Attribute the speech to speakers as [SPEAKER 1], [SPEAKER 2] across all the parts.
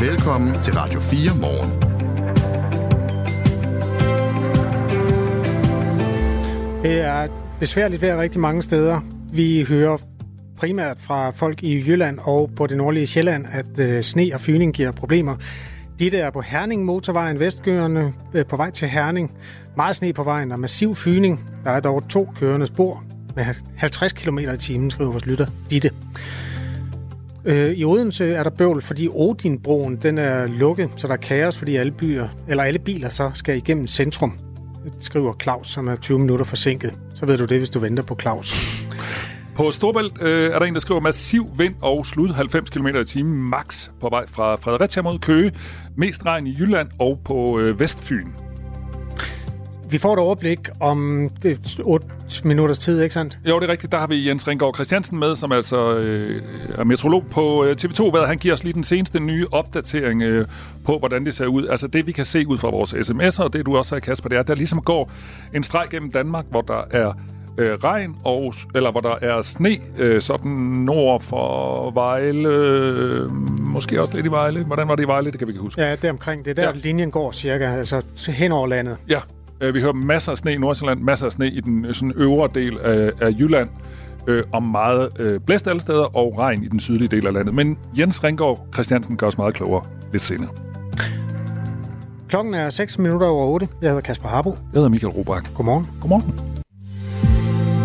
[SPEAKER 1] Velkommen til Radio 4 morgen.
[SPEAKER 2] Det er besværligt vejr rigtig mange steder. Vi hører primært fra folk i Jylland og på det nordlige Sjælland, at øh, sne og fyning giver problemer. De der er på Herning motorvejen vestgørende øh, på vej til Herning. Meget sne på vejen og massiv fyning. Der er dog to kørende spor med 50 km i timen, skriver vores lytter Ditte. Øh, I Odense er der bøvl, fordi Odinbroen den er lukket, så der er kaos, fordi alle, byer, eller alle biler så skal igennem centrum. Det skriver Claus, som er 20 minutter forsinket. Så ved du det, hvis du venter på Claus.
[SPEAKER 3] På Storbælt øh, er der en, der skriver massiv vind og slud 90 km i timen max på vej fra Fredericia mod Køge. Mest regn i Jylland og på øh, Vestfyn.
[SPEAKER 2] Vi får et overblik om det 8 minutters tid, ikke sandt?
[SPEAKER 3] Jo, det er rigtigt. Der har vi Jens Ringgaard Christiansen med, som altså øh, er meteorolog på øh, TV2. Hvad han giver os lige den seneste nye opdatering øh, på, hvordan det ser ud. Altså det, vi kan se ud fra vores sms'er, og det du også har, Kasper, det er, at der ligesom går en streg gennem Danmark, hvor der er øh, regn, og, eller hvor der er sne, øh, sådan nord for Vejle, øh, måske også lidt i Vejle. Hvordan var det i Vejle? Det kan vi ikke huske.
[SPEAKER 2] Ja, det omkring. Det er der, ja. linjen går cirka, altså hen over landet.
[SPEAKER 3] Ja, øh, vi hører masser af sne i Nordsjælland, masser af sne i den øh, sådan øvre del af, af Jylland, øh, og meget øh, blæst alle steder, og regn i den sydlige del af landet. Men Jens Ringgaard Christiansen gør os meget klogere lidt senere.
[SPEAKER 2] Klokken er 6 minutter over 8. Jeg hedder Kasper Harbo. Jeg
[SPEAKER 3] hedder Michael Robach.
[SPEAKER 2] Godmorgen.
[SPEAKER 3] Godmorgen.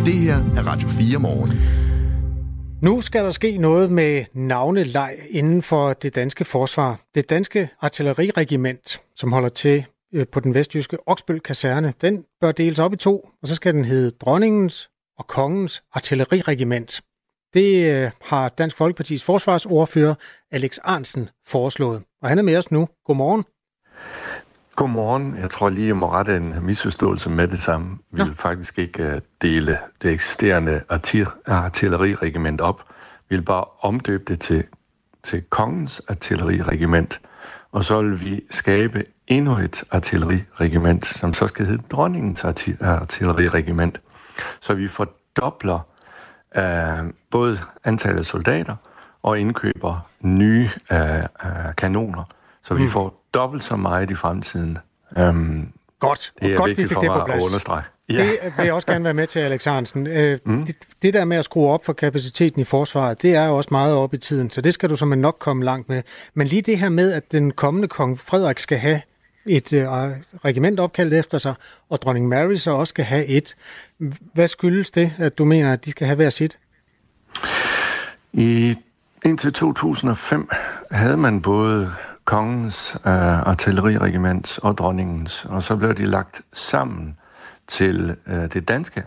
[SPEAKER 1] Det her er Radio 4 morgen.
[SPEAKER 2] Nu skal der ske noget med navneleg inden for det danske forsvar. Det danske artilleriregiment, som holder til på den vestjyske Oksbøl kaserne, den bør deles op i to, og så skal den hedde Dronningens og Kongens artilleriregiment. Det øh, har Dansk Folkepartis forsvarsordfører Alex Arnsen foreslået. Og han er med os nu. Godmorgen.
[SPEAKER 4] Godmorgen. Jeg tror lige, jeg må rette en misforståelse med det samme. Vi vil faktisk ikke uh, dele det eksisterende artilleriregiment op. Vi vil bare omdøbe det til, til kongens artilleriregiment. Og så vil vi skabe endnu et artilleriregiment, som så skal hedde dronningens artilleriregiment. Så vi fordobler uh, både antallet af soldater og indkøber nye uh, uh, kanoner. Så vi mm. får dobbelt så meget i fremtiden. Um,
[SPEAKER 2] Godt. Det er Godt, vi fik det på plads.
[SPEAKER 4] Understrege.
[SPEAKER 2] Ja. Det vil jeg også gerne være med til, Alex Hansen. Øh, mm. det, det der med at skrue op for kapaciteten i forsvaret, det er jo også meget op i tiden, så det skal du som nok komme langt med. Men lige det her med, at den kommende kong Frederik skal have et øh, regiment opkaldt efter sig, og dronning Mary så også skal have et. Hvad skyldes det, at du mener, at de skal have hver sit?
[SPEAKER 4] I indtil 2005 havde man både kongens øh, artilleriregiment og dronningens, og så blev de lagt sammen til øh, det danske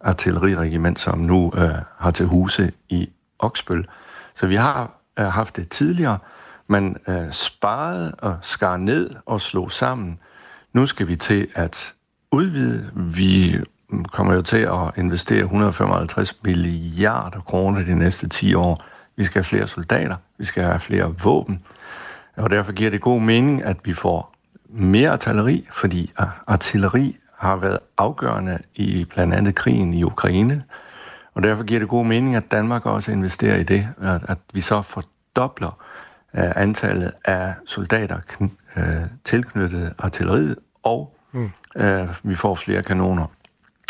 [SPEAKER 4] artilleriregiment, som nu øh, har til huse i Oksbøl. Så vi har øh, haft det tidligere, man øh, sparede og skar ned og slog sammen. Nu skal vi til at udvide. Vi mm, kommer jo til at investere 155 milliarder kroner de næste 10 år. Vi skal have flere soldater, vi skal have flere våben, og derfor giver det god mening, at vi får mere artilleri, fordi øh, artilleri har været afgørende i blandt andet krigen i Ukraine. Og derfor giver det god mening, at Danmark også investerer i det, at vi så fordobler uh, antallet af soldater uh, tilknyttet artilleriet, og mm. uh, vi får flere kanoner.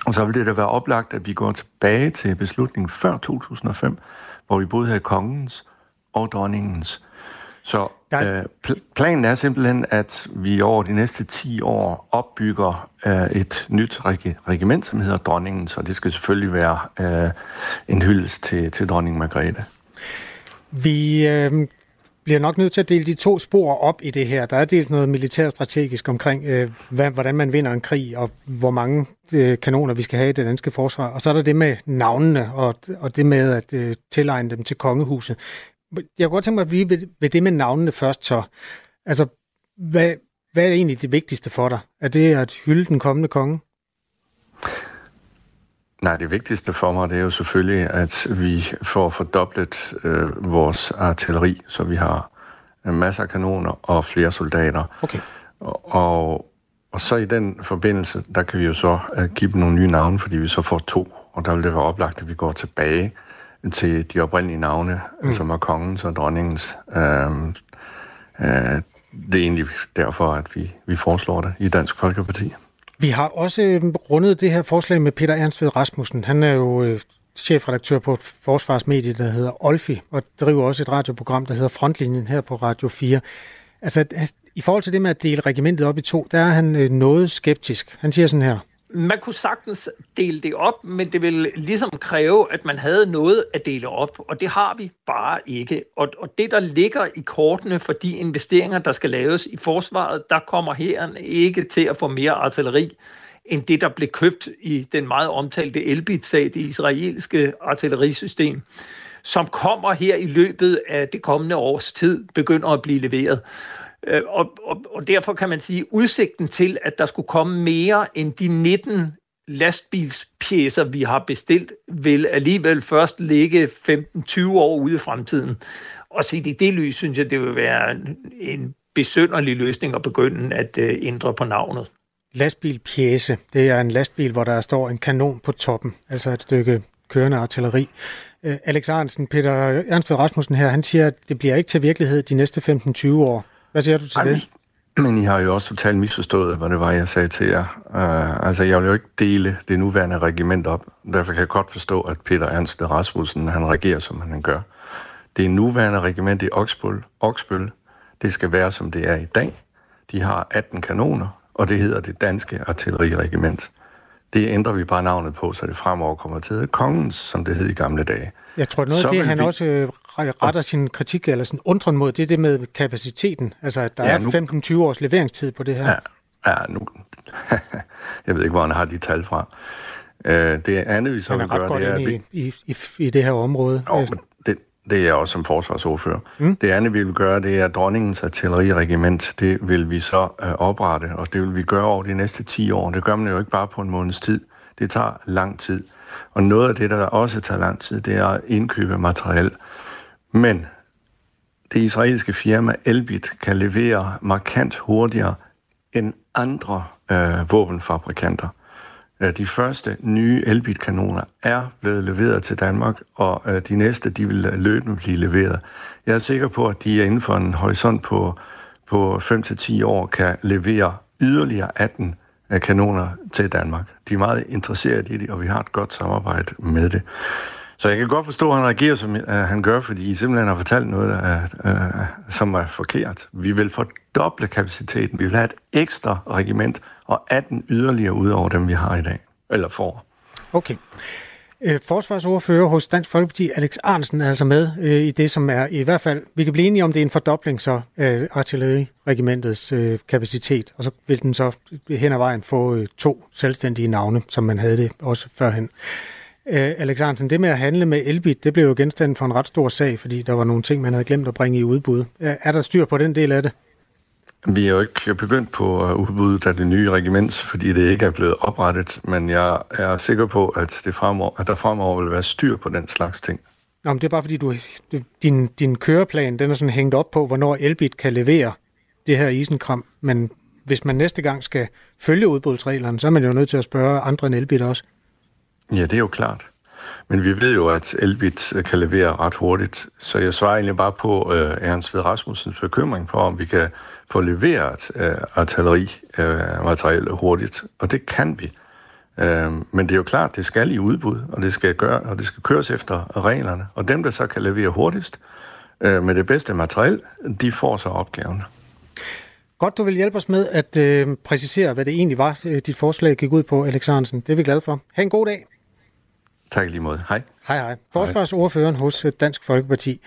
[SPEAKER 4] Og så vil det da være oplagt, at vi går tilbage til beslutningen før 2005, hvor vi både havde kongens og dronningens. Så øh, planen er simpelthen, at vi over de næste 10 år opbygger øh, et nyt regi- regiment, som hedder Dronningen, så det skal selvfølgelig være øh, en hyldest til, til dronning Margrethe.
[SPEAKER 2] Vi øh, bliver nok nødt til at dele de to spor op i det her. Der er delt noget militærstrategisk omkring, øh, hvad, hvordan man vinder en krig, og hvor mange øh, kanoner vi skal have i det danske forsvar. Og så er der det med navnene, og, og det med at øh, tilegne dem til kongehuset. Jeg kunne godt tænke mig at blive ved, ved det med navnene først så. Altså, hvad, hvad er egentlig det vigtigste for dig? Er det at hylde den kommende konge?
[SPEAKER 4] Nej, det vigtigste for mig, det er jo selvfølgelig, at vi får fordoblet øh, vores artilleri, så vi har masser af kanoner og flere soldater.
[SPEAKER 2] Okay.
[SPEAKER 4] Og, og, så i den forbindelse, der kan vi jo så uh, give dem nogle nye navne, fordi vi så får to, og der vil det være oplagt, at vi går tilbage til de oprindelige navne, mm. som er kongens og dronningens. Øhm, Øh, det er egentlig derfor, at vi, vi foreslår det i Dansk Folkeparti.
[SPEAKER 2] Vi har også øh, rundet det her forslag med Peter Ernstved Rasmussen. Han er jo øh, chefredaktør på et forsvarsmedie, der hedder Olfi, og driver også et radioprogram, der hedder Frontlinjen her på Radio 4. Altså, i forhold til det med at dele regimentet op i to, der er han øh, noget skeptisk. Han siger sådan her.
[SPEAKER 5] Man kunne sagtens dele det op, men det vil ligesom kræve, at man havde noget at dele op, og det har vi bare ikke. Og, og det, der ligger i kortene for de investeringer, der skal laves i forsvaret, der kommer her ikke til at få mere artilleri, end det, der blev købt i den meget omtalte Elbit-sag, det israelske artillerisystem, som kommer her i løbet af det kommende års tid, begynder at blive leveret. Øh, og, og, og derfor kan man sige, udsigten til, at der skulle komme mere end de 19 lastbilspjæser, vi har bestilt, vil alligevel først ligge 15-20 år ude i fremtiden. Og set i det lys, synes jeg, det vil være en besønderlig løsning at begynde at uh, ændre på navnet.
[SPEAKER 2] Lastbilpjæse, det er en lastbil, hvor der står en kanon på toppen, altså et stykke kørende artilleri. Uh, Alex Arnsen, Peter Ernst Rasmussen her, han siger, at det bliver ikke til virkelighed de næste 15-20 år. Hvad siger du til Ej, det?
[SPEAKER 4] Men I har jo også totalt misforstået, hvad det var, jeg sagde til jer. Uh, altså, jeg vil jo ikke dele det nuværende regiment op. Derfor kan jeg godt forstå, at Peter Ernst Rasmussen, han reagerer, som han gør. Det nuværende regiment i Oksbøl. Oksbøl. Det skal være, som det er i dag. De har 18 kanoner, og det hedder det danske artilleriregiment. Det ændrer vi bare navnet på, så det fremover kommer til at kongens, som det hed i gamle dage.
[SPEAKER 2] Jeg tror, noget af det, han vi... også øh, retter sin kritik eller sin undren mod, det er det med kapaciteten. Altså, at der ja, nu... er 15-20 års leveringstid på det her.
[SPEAKER 4] Ja, ja nu... jeg ved ikke, hvor han har de tal fra. Øh, det andet, vi så vil gøre, det er...
[SPEAKER 2] I, i, i, i det her område.
[SPEAKER 4] Jo, men det, det er jeg også som forsvarsordfører. Mm. Det andet, vi vil gøre, det er, at dronningens artilleriregiment, det vil vi så øh, oprette, og det vil vi gøre over de næste 10 år. Det gør man jo ikke bare på en måneds tid. Det tager lang tid. Og noget af det, der også tager lang tid, det er at indkøbe materiel. Men det israelske firma Elbit kan levere markant hurtigere end andre øh, våbenfabrikanter. Øh, de første nye Elbit-kanoner er blevet leveret til Danmark, og øh, de næste de vil løbende blive leveret. Jeg er sikker på, at de er inden for en horisont på, på 5-10 år kan levere yderligere 18 øh, kanoner til Danmark. De er meget interesserede i det, og vi har et godt samarbejde med det. Så jeg kan godt forstå, at han reagerer, som øh, han gør, fordi I simpelthen har fortalt noget, der er, øh, som er forkert. Vi vil fordoble kapaciteten. Vi vil have et ekstra regiment og 18 yderligere ud over dem, vi har i dag. Eller får.
[SPEAKER 2] Okay. Øh, forsvarsordfører hos Dansk Folkeparti, Alex Arnsen, er altså med øh, i det, som er i hvert fald, vi kan blive enige om, det er en fordobling så af artilleriregimentets øh, kapacitet, og så vil den så øh, hen ad vejen få øh, to selvstændige navne, som man havde det også førhen. Øh, Alex Arnsen, det med at handle med Elbit, det blev jo genstand for en ret stor sag, fordi der var nogle ting, man havde glemt at bringe i udbud. Er der styr på den del af det?
[SPEAKER 4] Vi er jo ikke begyndt på udbuddet af det nye regiment, fordi det ikke er blevet oprettet, men jeg er sikker på, at, det fremover, at der fremover vil være styr på den slags ting.
[SPEAKER 2] Nå, men det er bare fordi, du, din, din køreplan den er sådan hængt op på, hvornår Elbit kan levere det her isenkram, men hvis man næste gang skal følge udbudsreglerne, så er man jo nødt til at spørge andre end Elbit også.
[SPEAKER 4] Ja, det er jo klart. Men vi ved jo, at Elbit kan levere ret hurtigt, så jeg svarer egentlig bare på uh, Ernst Ved Rasmussens bekymring for, om vi kan få leveret uh, artillerimateriale uh, hurtigt, og det kan vi. Uh, men det er jo klart, det skal i udbud, og det skal, gøre, og det skal køres efter reglerne, og dem, der så kan levere hurtigst uh, med det bedste materiel, de får så opgaven.
[SPEAKER 2] Godt, du vil hjælpe os med at øh, præcisere, hvad det egentlig var, dit forslag gik ud på, Alex Hansen. Det er vi glade for. Ha' en god dag.
[SPEAKER 4] Tak lige måde. Hej.
[SPEAKER 2] Hej, hej. Forsvarsordføreren hos øh, Dansk Folkeparti.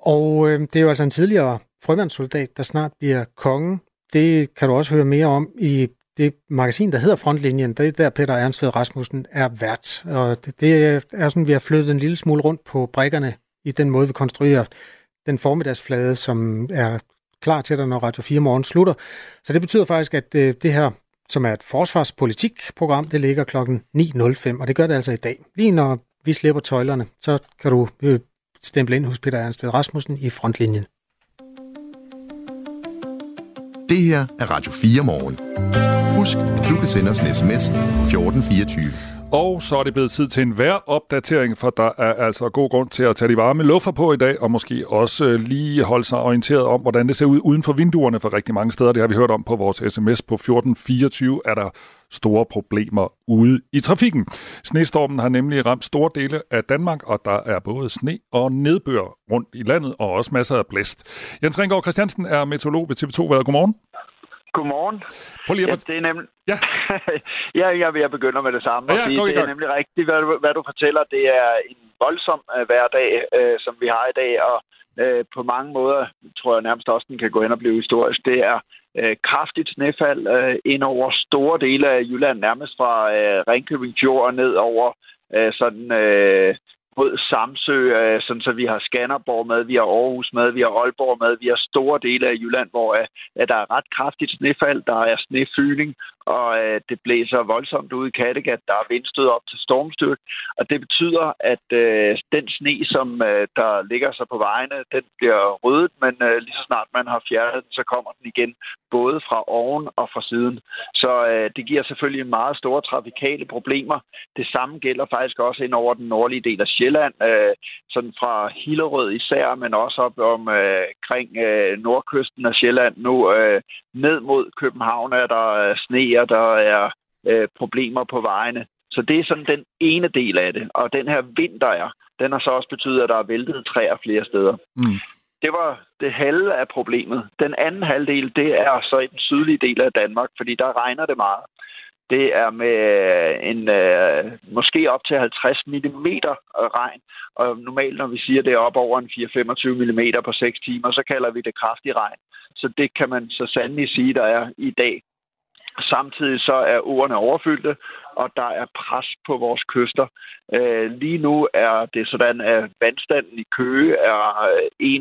[SPEAKER 2] Og øh, det er jo altså en tidligere frømandssoldat, der snart bliver kongen. Det kan du også høre mere om i det magasin, der hedder Frontlinjen. Det er der Peter Ernstved Rasmussen er vært. Og det, det er sådan, vi har flyttet en lille smule rundt på brækkerne i den måde, vi konstruerer den formiddagsflade, som er klar til dig, når Radio 4 morgen slutter. Så det betyder faktisk, at øh, det her som er et forsvarspolitikprogram. Det ligger klokken 9.05, og det gør det altså i dag. Lige når vi slipper tøjlerne, så kan du øh, stemple ind hos Peter Ernst Rasmussen i frontlinjen.
[SPEAKER 1] Det her er Radio 4 morgen. Husk, at du kan sende os en sms 1424.
[SPEAKER 3] Og så er det blevet tid til en vejropdatering, for der er altså god grund til at tage de varme luffer på i dag, og måske også øh, lige holde sig orienteret om, hvordan det ser ud uden for vinduerne for rigtig mange steder. Det har vi hørt om på vores sms på 1424, er der store problemer ude i trafikken. Snestormen har nemlig ramt store dele af Danmark, og der er både sne og nedbør rundt i landet, og også masser af blæst. Jens Ringgaard Christiansen er meteorolog ved TV2 Været. Godmorgen.
[SPEAKER 6] Godmorgen.
[SPEAKER 3] Prøv lige at
[SPEAKER 6] ja, det er nemlig...
[SPEAKER 3] Ja.
[SPEAKER 6] ja, jeg, jeg begynder med det samme.
[SPEAKER 3] Ja, ja,
[SPEAKER 6] sige, det er nemlig rigtigt, hvad du, hvad du fortæller. Det er en voldsom uh, hverdag, uh, som vi har i dag, og uh, på mange måder tror jeg nærmest også, den kan gå hen og blive historisk. Det er uh, kraftigt snefald uh, ind over store dele af Jylland, nærmest fra uh, Ringkøbing Fjord ned over uh, sådan... Uh, mod Samsø, øh, sådan så vi har Skanderborg med, vi har Aarhus med, vi har Aalborg med, vi har store dele af Jylland, hvor øh, at der er ret kraftigt snefald, der er snefyldning, og øh, det blæser voldsomt ud i Kattegat. Der er vindstød op til stormstyrt, og det betyder, at øh, den sne, som øh, der ligger sig på vejene, den bliver rødet, men øh, lige så snart man har fjernet den, så kommer den igen, både fra oven og fra siden. Så øh, det giver selvfølgelig meget store trafikale problemer. Det samme gælder faktisk også ind over den nordlige del af Sjælland, øh, sådan fra Hillerød især, men også op omkring øh, øh, nordkysten af Sjælland nu. Øh, ned mod København er der øh, sne og der er øh, problemer på vejene. Så det er sådan den ene del af det. Og den her vind, der er, den har så også betydet, at der er væltet træer flere steder. Mm. Det var det halve af problemet. Den anden halvdel, det er så i den sydlige del af Danmark, fordi der regner det meget. Det er med en øh, måske op til 50 mm regn, og normalt når vi siger, det er op over en 4-25 mm på 6 timer, så kalder vi det kraftig regn. Så det kan man så sandelig sige, der er i dag. Samtidig så er ordene overfyldte, og der er pres på vores kyster. Øh, lige nu er det sådan, at vandstanden i Køge er øh,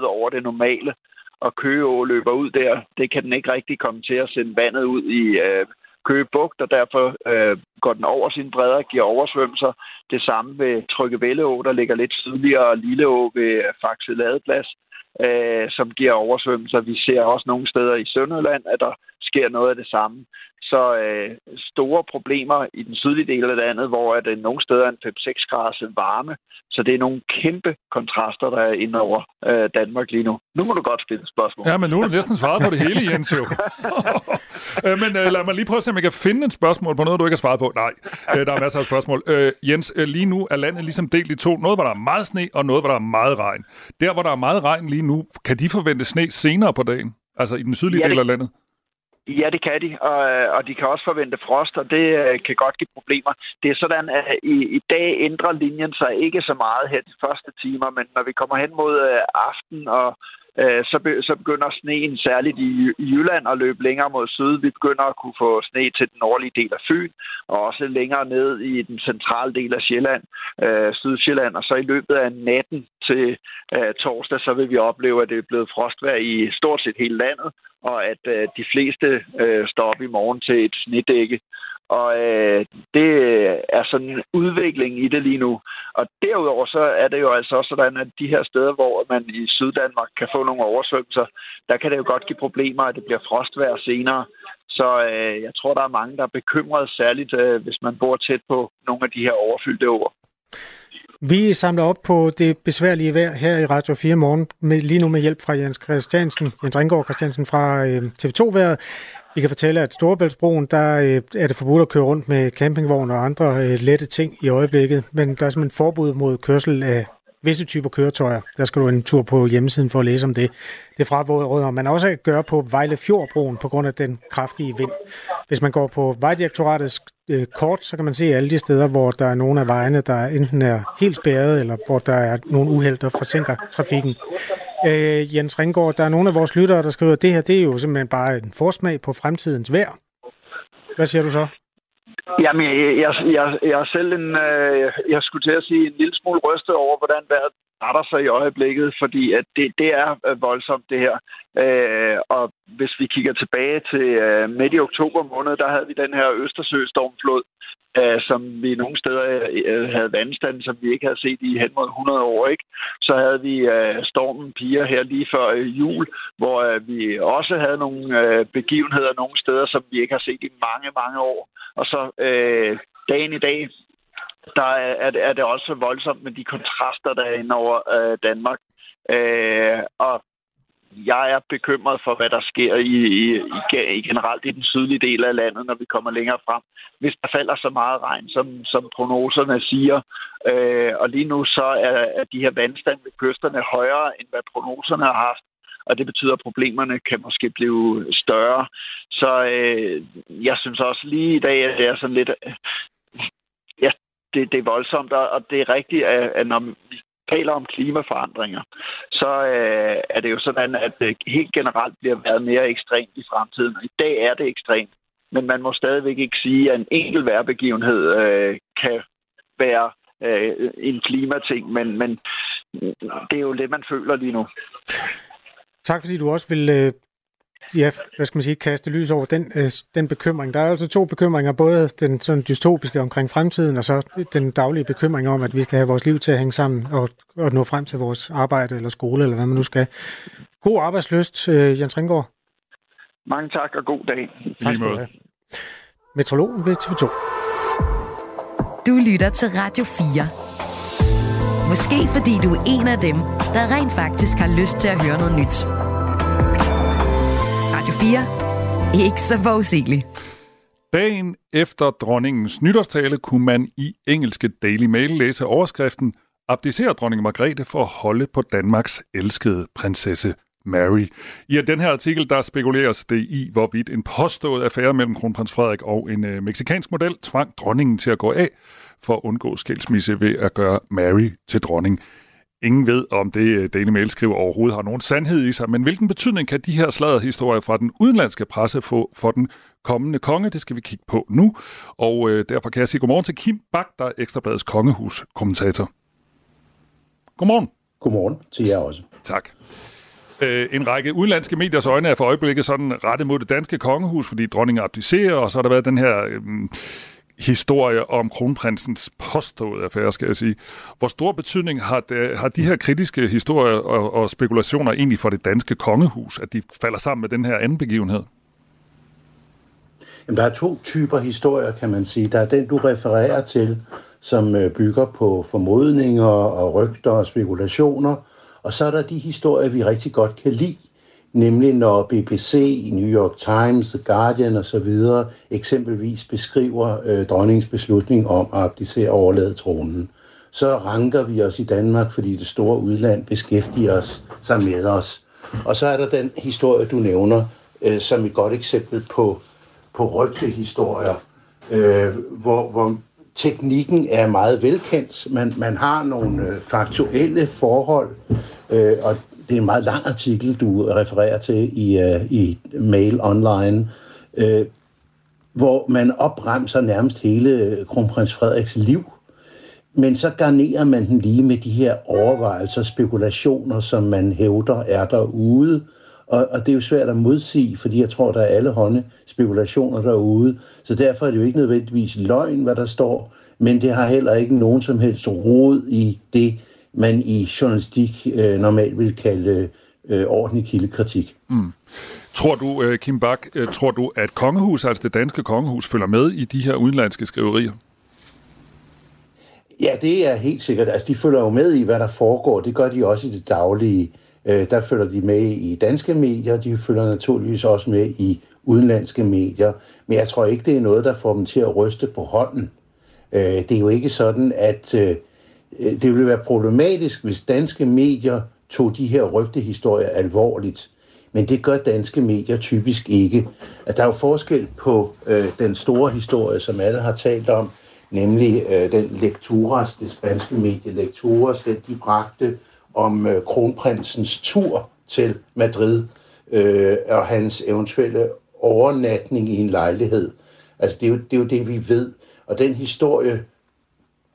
[SPEAKER 6] 1,35-1,38 over det normale, og Køge løber ud der. Det kan den ikke rigtig komme til at sende vandet ud i øh, Køge Bugt, og derfor øh, går den over sine bredder, og giver oversvømmelser. Det samme ved Trykkevælleå, der ligger lidt sydligere, og Lilleå ved Faxe Ladeplads, øh, som giver oversvømmelser. Vi ser også nogle steder i Sønderland, at der sker noget af det samme. Så øh, store problemer i den sydlige del af landet, hvor at, øh, nogle steder er en 5-6 grader varme. Så det er nogle kæmpe kontraster, der er inde over øh, Danmark lige nu. Nu må du godt stille et spørgsmål.
[SPEAKER 3] Ja, men nu er du næsten svaret på det hele, Jens jo. øh, men øh, lad mig lige prøve at se, om jeg kan finde et spørgsmål på noget, du ikke har svaret på. Nej, øh, der er masser af spørgsmål. Øh, Jens, øh, lige nu er landet ligesom delt i to. Noget, hvor der er meget sne, og noget, hvor der er meget regn. Der, hvor der er meget regn lige nu, kan de forvente sne senere på dagen? Altså i den sydlige ja, del af landet?
[SPEAKER 6] Ja, det kan de, og, og de kan også forvente frost, og det øh, kan godt give problemer. Det er sådan, at i, i dag ændrer linjen sig ikke så meget her de første timer, men når vi kommer hen mod øh, aften og øh, Øh, så, be, så begynder sneen særligt i, i Jylland at løbe længere mod syd. Vi begynder at kunne få sne til den nordlige del af Fyn, og også længere ned i den centrale del af Sjælland, øh, Sydsjælland. Og så i løbet af natten til øh, torsdag, så vil vi opleve, at det er blevet frostvær i stort set hele landet, og at øh, de fleste øh, står op i morgen til et snedække. Og øh, det er sådan en udvikling i det lige nu. Og derudover så er det jo altså også sådan, at de her steder, hvor man i Syddanmark kan få nogle oversvømmelser, der kan det jo godt give problemer, at det bliver frostvær senere. Så øh, jeg tror, der er mange, der er bekymret, særligt øh, hvis man bor tæt på nogle af de her overfyldte åer.
[SPEAKER 2] Vi samler op på det besværlige vejr her i Radio 4 morgen, med, lige nu med hjælp fra Jens Christiansen, Jens Ringgaard Christiansen fra øh, TV2-været. Vi kan fortælle, at Storebæltsbroen, der øh, er det forbudt at køre rundt med campingvogn og andre øh, lette ting i øjeblikket, men der er simpelthen forbud mod kørsel af visse typer køretøjer. Der skal du en tur på hjemmesiden for at læse om det. Det fraråder man også at gøre på Vejlefjordbroen på grund af den kraftige vind. Hvis man går på Vejdirektoratets øh, kort, så kan man se alle de steder, hvor der er nogle af vejene, der enten er helt spærret, eller hvor der er nogle uheld, der forsinker trafikken. Øh, Jens Ringgaard, der er nogle af vores lyttere, der skriver, at det her det er jo simpelthen bare en forsmag på fremtidens vejr. Hvad siger du så?
[SPEAKER 6] Jamen, jeg, jeg, jeg, jeg er selv en, øh, jeg skulle til at sige, en lille smule rystet over, hvordan vejret retter sig i øjeblikket, fordi at det, det er øh, voldsomt det her. Øh, og hvis vi kigger tilbage til øh, midt i oktober måned, der havde vi den her Østersø-stormflod, øh, som vi nogle steder øh, havde vandstand, som vi ikke havde set i hen mod 100 år. Ikke? Så havde vi øh, stormen Pia her lige før øh, jul, hvor øh, vi også havde nogle øh, begivenheder nogle steder, som vi ikke har set i mange, mange år. Og så øh, dagen i dag, der er, er det også voldsomt med de kontraster, der er ind over øh, Danmark. Øh, og jeg er bekymret for, hvad der sker i, i, i generelt i den sydlige del af landet, når vi kommer længere frem. Hvis der falder så meget regn, som, som prognoserne siger, øh, og lige nu så er, er de her vandstand ved kysterne højere, end hvad prognoserne har haft, og det betyder, at problemerne kan måske blive større. Så øh, jeg synes også lige i dag, at det er sådan lidt... Det, det er voldsomt, og det er rigtigt, at når vi taler om klimaforandringer, så øh, er det jo sådan, at det helt generelt bliver været mere ekstremt i fremtiden. Og i dag er det ekstremt, men man må stadigvæk ikke sige, at en enkelt værbegivenhed øh, kan være øh, en klimating, men, men det er jo det, man føler lige nu.
[SPEAKER 2] Tak fordi du også vil øh, ja, hvad skal man sige, kaste lys over den, øh, den bekymring. Der er altså to bekymringer, både den sådan dystopiske omkring fremtiden, og så den daglige bekymring om, at vi skal have vores liv til at hænge sammen og, og nå frem til vores arbejde eller skole, eller hvad man nu skal. God arbejdsløst, øh, Jens Ringgaard.
[SPEAKER 6] Mange tak, og god dag.
[SPEAKER 2] Tak skal du have. Metrologen ved TV2.
[SPEAKER 7] Du lytter til Radio 4. Måske fordi du er en af dem, der rent faktisk har lyst til at høre noget nyt. 4. Ikke så forudsigeligt.
[SPEAKER 3] Dagen efter dronningens nytårstale kunne man i engelske Daily Mail læse overskriften Abdicerer dronning Margrethe for at holde på Danmarks elskede prinsesse Mary. I den her artikel, der spekuleres det i, hvorvidt en påstået affære mellem kronprins Frederik og en øh, meksikansk model tvang dronningen til at gå af for at undgå skilsmisse ved at gøre Mary til dronning. Ingen ved, om det øh, Daily Mail skriver overhovedet har nogen sandhed i sig, men hvilken betydning kan de her sladderhistorier fra den udenlandske presse få for den kommende konge? Det skal vi kigge på nu, og øh, derfor kan jeg sige godmorgen til Kim Bak, der er Ekstrabladets kongehus-kommentator. Godmorgen.
[SPEAKER 8] Godmorgen til jer også.
[SPEAKER 3] Tak. Øh, en række udenlandske mediers øjne er for øjeblikket sådan rettet mod det danske kongehus, fordi dronningen abdicerer, og så har der været den her øh, historie om kronprinsens påståede affære, skal jeg sige. Hvor stor betydning har, det, har de her kritiske historier og, og spekulationer egentlig for det danske kongehus, at de falder sammen med den her anden begivenhed?
[SPEAKER 8] Jamen, der er to typer historier, kan man sige. Der er den, du refererer til, som øh, bygger på formodninger og rygter og spekulationer. Og så er der de historier, vi rigtig godt kan lide, nemlig når BBC, New York Times, The Guardian osv. eksempelvis beskriver øh, dronningens beslutning om at abdicere og overlade tronen. Så ranker vi os i Danmark, fordi det store udland beskæftiger os sig med os. Og så er der den historie, du nævner, øh, som et godt eksempel på, på rygtehistorier, øh, hvor, hvor teknikken er meget velkendt. Man, man har nogle øh, faktuelle forhold, øh, og det er en meget lang artikel, du refererer til i, uh, i Mail Online, uh, hvor man opremser nærmest hele kronprins Frederiks liv. Men så garnerer man den lige med de her overvejelser, spekulationer, som man hævder er derude. Og, og det er jo svært at modsige, fordi jeg tror, der er alle hånde spekulationer derude. Så derfor er det jo ikke nødvendigvis løgn, hvad der står, men det har heller ikke nogen som helst rod i det, man i journalistik øh, normalt vil kalde øh, ordentlig kildekritik. Mm.
[SPEAKER 3] Tror du, øh, Kim Bak, øh, tror du, at kongehus, altså det danske kongehus, følger med i de her udenlandske skriverier?
[SPEAKER 8] Ja, det er helt sikkert. Altså, de følger jo med i, hvad der foregår. Det gør de også i det daglige. Øh, der følger de med i danske medier, de følger naturligvis også med i udenlandske medier. Men jeg tror ikke, det er noget, der får dem til at ryste på hånden. Øh, det er jo ikke sådan, at Øh, Øh, det ville være problematisk, hvis danske medier tog de her rygtehistorier alvorligt. Men det gør danske medier typisk ikke. At der er jo forskel på øh, den store historie, som alle har talt om, nemlig øh, den lekturas, det spanske medie lekturas, den de bragte om øh, kronprinsens tur til Madrid øh, og hans eventuelle overnatning i en lejlighed. Altså det er, jo, det er jo det, vi ved. Og den historie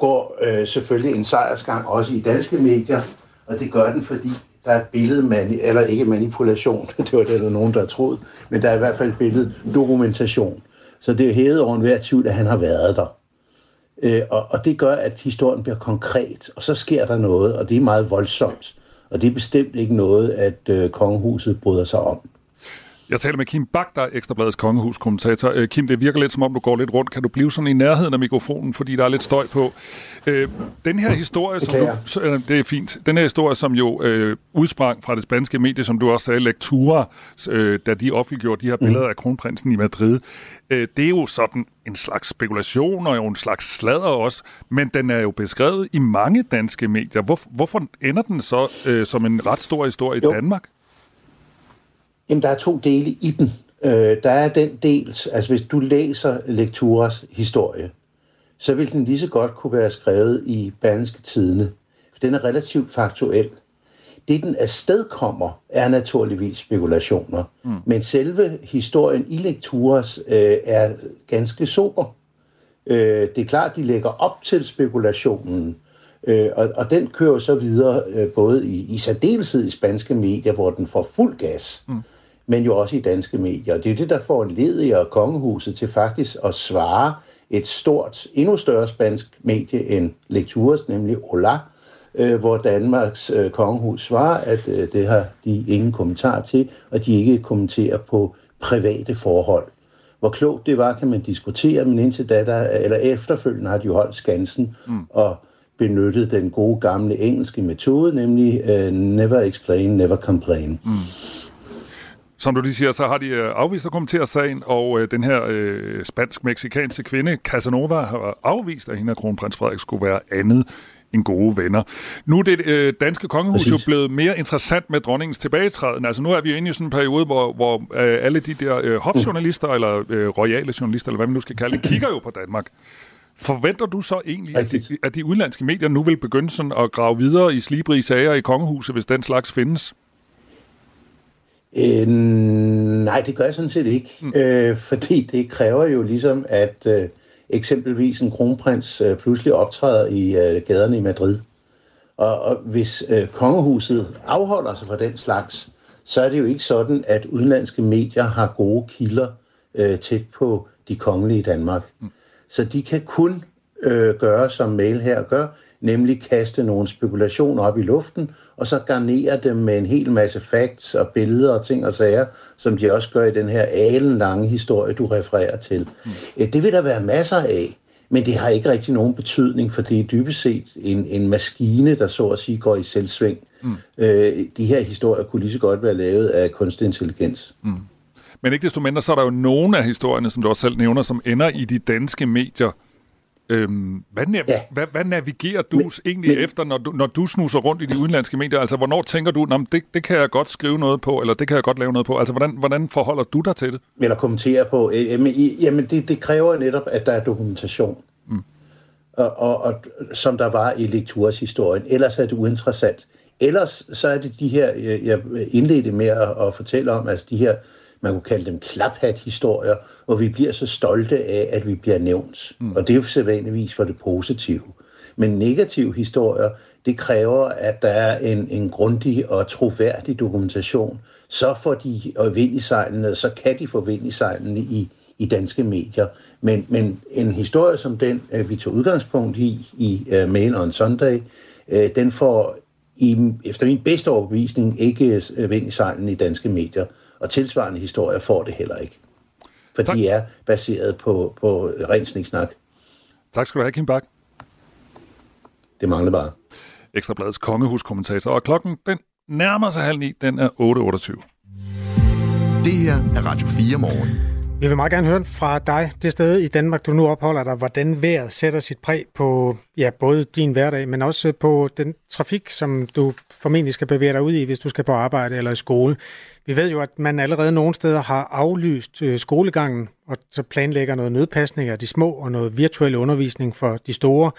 [SPEAKER 8] går øh, selvfølgelig en sejrsgang også i danske medier, Og det gør den, fordi der er billedmani, eller ikke manipulation, det var det, der nogen, der troede, men der er i hvert fald billede dokumentation. Så det er hævet over enhver tvivl, at han har været der. Øh, og, og det gør, at historien bliver konkret, og så sker der noget, og det er meget voldsomt. Og det er bestemt ikke noget, at øh, kongehuset bryder sig om.
[SPEAKER 3] Jeg taler med Kim Bak, der er Ekstrabladets kongehuskommentator. Øh, Kim, det virker lidt som om, du går lidt rundt. Kan du blive sådan i nærheden af mikrofonen, fordi der er lidt støj på? Øh, den her historie, som du, øh, det er fint. Den her historie, som jo øh, udsprang fra det spanske medie, som du også sagde, Lektura, øh, da de offentliggjorde de her billeder mm. af kronprinsen i Madrid. Øh, det er jo sådan en slags spekulation og jo en slags sladder også, men den er jo beskrevet i mange danske medier. Hvor, hvorfor ender den så øh, som en ret stor historie jo. i Danmark?
[SPEAKER 8] Jamen, der er to dele i den. Øh, der er den del, altså hvis du læser Lekturas historie, så vil den lige så godt kunne være skrevet i Berlingske Tidene. For den er relativt faktuel. Det, den afstedkommer, er naturligvis spekulationer. Mm. Men selve historien i Lekturas øh, er ganske sober. Øh, det er klart, de lægger op til spekulationen, øh, og, og den kører så videre øh, både i, i særdeleshed i spanske medier, hvor den får fuld gas. Mm men jo også i danske medier. Og det er det, der får en lediger kongehuset til faktisk at svare et stort, endnu større spansk medie end Lectures, nemlig Ola, øh, hvor Danmarks øh, kongehus svarer, at øh, det har de ingen kommentar til, og de ikke kommenterer på private forhold. Hvor klogt det var, kan man diskutere, men indtil da, der, eller efterfølgende har de jo holdt skansen mm. og benyttet den gode gamle engelske metode, nemlig uh, never explain, never complain. Mm.
[SPEAKER 3] Som du lige siger, så har de øh, afvist at kommentere sagen, og øh, den her øh, spansk-meksikanske kvinde, Casanova, har afvist, at hende og kronprins Frederik skulle være andet end gode venner. Nu er det øh, danske kongehus Præcis. jo blevet mere interessant med dronningens tilbagetræden. Altså nu er vi inde i sådan en periode, hvor, hvor øh, alle de der øh, hofjournalister, eller øh, royale journalister, eller hvad man nu skal kalde det, kigger jo på Danmark. Forventer du så egentlig, at de, at de udenlandske medier nu vil begynde sådan at grave videre i slibrige sager i kongehuset, hvis den slags findes?
[SPEAKER 8] Øh, nej, det gør jeg sådan set ikke, mm. øh, fordi det kræver jo ligesom, at øh, eksempelvis en kronprins øh, pludselig optræder i øh, gaderne i Madrid. Og, og hvis øh, kongehuset afholder sig fra den slags, så er det jo ikke sådan, at udenlandske medier har gode kilder øh, tæt på de kongelige i Danmark. Mm. Så de kan kun øh, gøre, som mail her gør, nemlig kaste nogle spekulationer op i luften, og så garnere dem med en hel masse facts og billeder og ting og sager, som de også gør i den her alenlange historie, du refererer til. Mm. Det vil der være masser af, men det har ikke rigtig nogen betydning, for det er dybest set en, en maskine, der så at sige går i selvsving. Mm. Øh, de her historier kunne lige så godt være lavet af kunstig intelligens. Mm.
[SPEAKER 3] Men ikke desto mindre, så er der jo nogle af historierne, som du også selv nævner, som ender i de danske medier, Øhm, hvad, nav- ja. hvad, hvad navigerer du men, egentlig men, efter, når du, når du snuser rundt i de udenlandske medier? Altså, hvornår tænker du, det, det kan jeg godt skrive noget på, eller det kan jeg godt lave noget på? Altså, hvordan, hvordan forholder du dig til det?
[SPEAKER 8] Eller kommentere på? Øh, jamen, jamen det, det kræver netop, at der er dokumentation. Mm. Og, og, og, som der var i Lekturs historien. Ellers er det uinteressant. Ellers så er det de her, jeg indledte med at, at fortælle om, altså de her man kunne kalde dem klaphat-historier, hvor vi bliver så stolte af, at vi bliver nævnt. Mm. Og det er jo sædvanligvis for det positive. Men negative historier, det kræver, at der er en, en grundig og troværdig dokumentation. Så får de vind i sejlene, så kan de få vind i sejlene i, i danske medier. Men, men en historie som den, øh, vi tog udgangspunkt i i uh, Mail on Sunday, uh, den får i, efter min bedste overbevisning ikke vind i sejlene i danske medier. Og tilsvarende historier får det heller ikke. For tak. de er baseret på, på ren sniksnak.
[SPEAKER 3] Tak skal du have, Kim Bak.
[SPEAKER 8] Det mangler bare.
[SPEAKER 3] Ekstrabladets kongehuskommentator. Og klokken, den nærmer sig halv ni. Den er 8.28.
[SPEAKER 1] Det her er Radio 4 morgen.
[SPEAKER 2] Vi vil meget gerne høre fra dig, det sted i Danmark, du nu opholder dig, hvordan vejret sætter sit præg på ja, både din hverdag, men også på den trafik, som du formentlig skal bevæge dig ud i, hvis du skal på arbejde eller i skole. Vi ved jo, at man allerede nogle steder har aflyst øh, skolegangen, og så planlægger noget nødpasning af de små og noget virtuel undervisning for de store.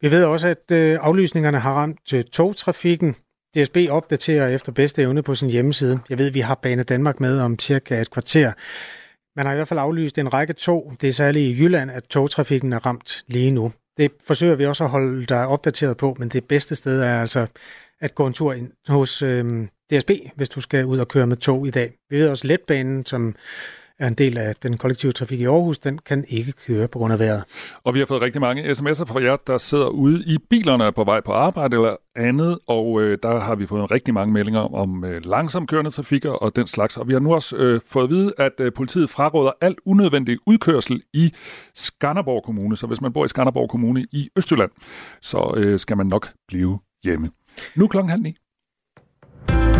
[SPEAKER 2] Vi ved også, at øh, aflysningerne har ramt øh, togtrafikken. DSB opdaterer efter bedste evne på sin hjemmeside. Jeg ved, at vi har Bane Danmark med om cirka et kvarter. Man har i hvert fald aflyst en række tog. Det er særligt i Jylland, at togtrafikken er ramt lige nu. Det forsøger vi også at holde dig opdateret på, men det bedste sted er altså at gå en tur ind hos øh, DSB, hvis du skal ud og køre med tog i dag. Vi ved også, letbanen, som er en del af den kollektive trafik i Aarhus, den kan ikke køre på grund af vejret.
[SPEAKER 3] Og vi har fået rigtig mange sms'er fra jer, der sidder ude i bilerne på vej på arbejde eller andet, og øh, der har vi fået rigtig mange meldinger om øh, langsomt kørende trafikker og den slags. Og vi har nu også øh, fået at vide, at øh, politiet fraråder alt unødvendig udkørsel i Skanderborg Kommune. Så hvis man bor i Skanderborg Kommune i Østjylland, så øh, skal man nok blive hjemme. Nu klokken halv ni.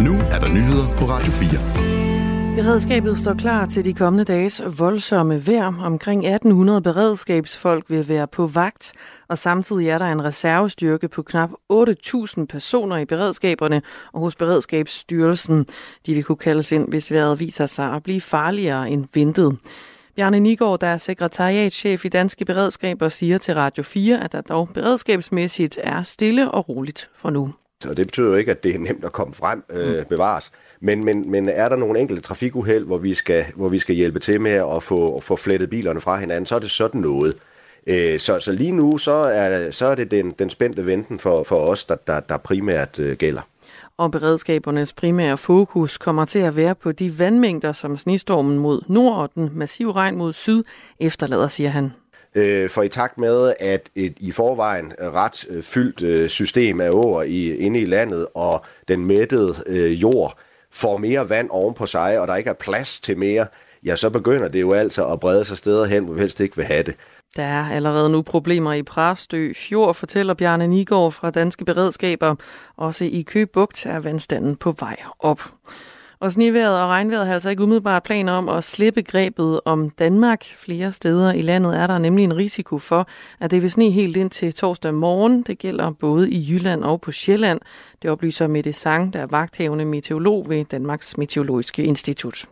[SPEAKER 1] Nu er der nyheder på Radio 4.
[SPEAKER 9] Beredskabet står klar til de kommende dages voldsomme vejr. Omkring 1800 beredskabsfolk vil være på vagt, og samtidig er der en reservestyrke på knap 8.000 personer i beredskaberne og hos Beredskabsstyrelsen. De vil kunne kaldes ind, hvis vejret viser sig at blive farligere end ventet. Bjarne Nigård, der er sekretariatschef i Danske Beredskaber, siger til Radio 4, at der dog beredskabsmæssigt er stille og roligt for nu.
[SPEAKER 10] Og det betyder jo ikke, at det er nemt at komme frem, øh, mm. bevares. Men, men, men er der nogle enkelte trafikuheld, hvor vi skal, hvor vi skal hjælpe til med at få, at få flettet bilerne fra hinanden, så er det sådan noget. Øh, så, så lige nu, så er, så er det den, den spændte venten for, for os, der, der, der primært øh, gælder.
[SPEAKER 9] Og beredskabernes primære fokus kommer til at være på de vandmængder, som snestormen mod nord og den massive regn mod syd efterlader, siger han.
[SPEAKER 10] Øh, for i takt med, at et i forvejen ret øh, fyldt øh, system af åer i, inde i landet og den mættede øh, jord får mere vand oven på sig, og der ikke er plads til mere, ja, så begynder det jo altså at brede sig steder hen, hvor vi helst ikke vil have det.
[SPEAKER 9] Der er allerede nu problemer i Præstø Fjord, fortæller Bjarne Nigård fra Danske Beredskaber. Også i Købugt er vandstanden på vej op. Og sneværet og regnvejret har altså ikke umiddelbart planer om at slippe grebet om Danmark. Flere steder i landet er der nemlig en risiko for, at det vil sne helt ind til torsdag morgen. Det gælder både i Jylland og på Sjælland. Det oplyser Mette Sang, der er vagthævende meteorolog ved Danmarks Meteorologiske Institut.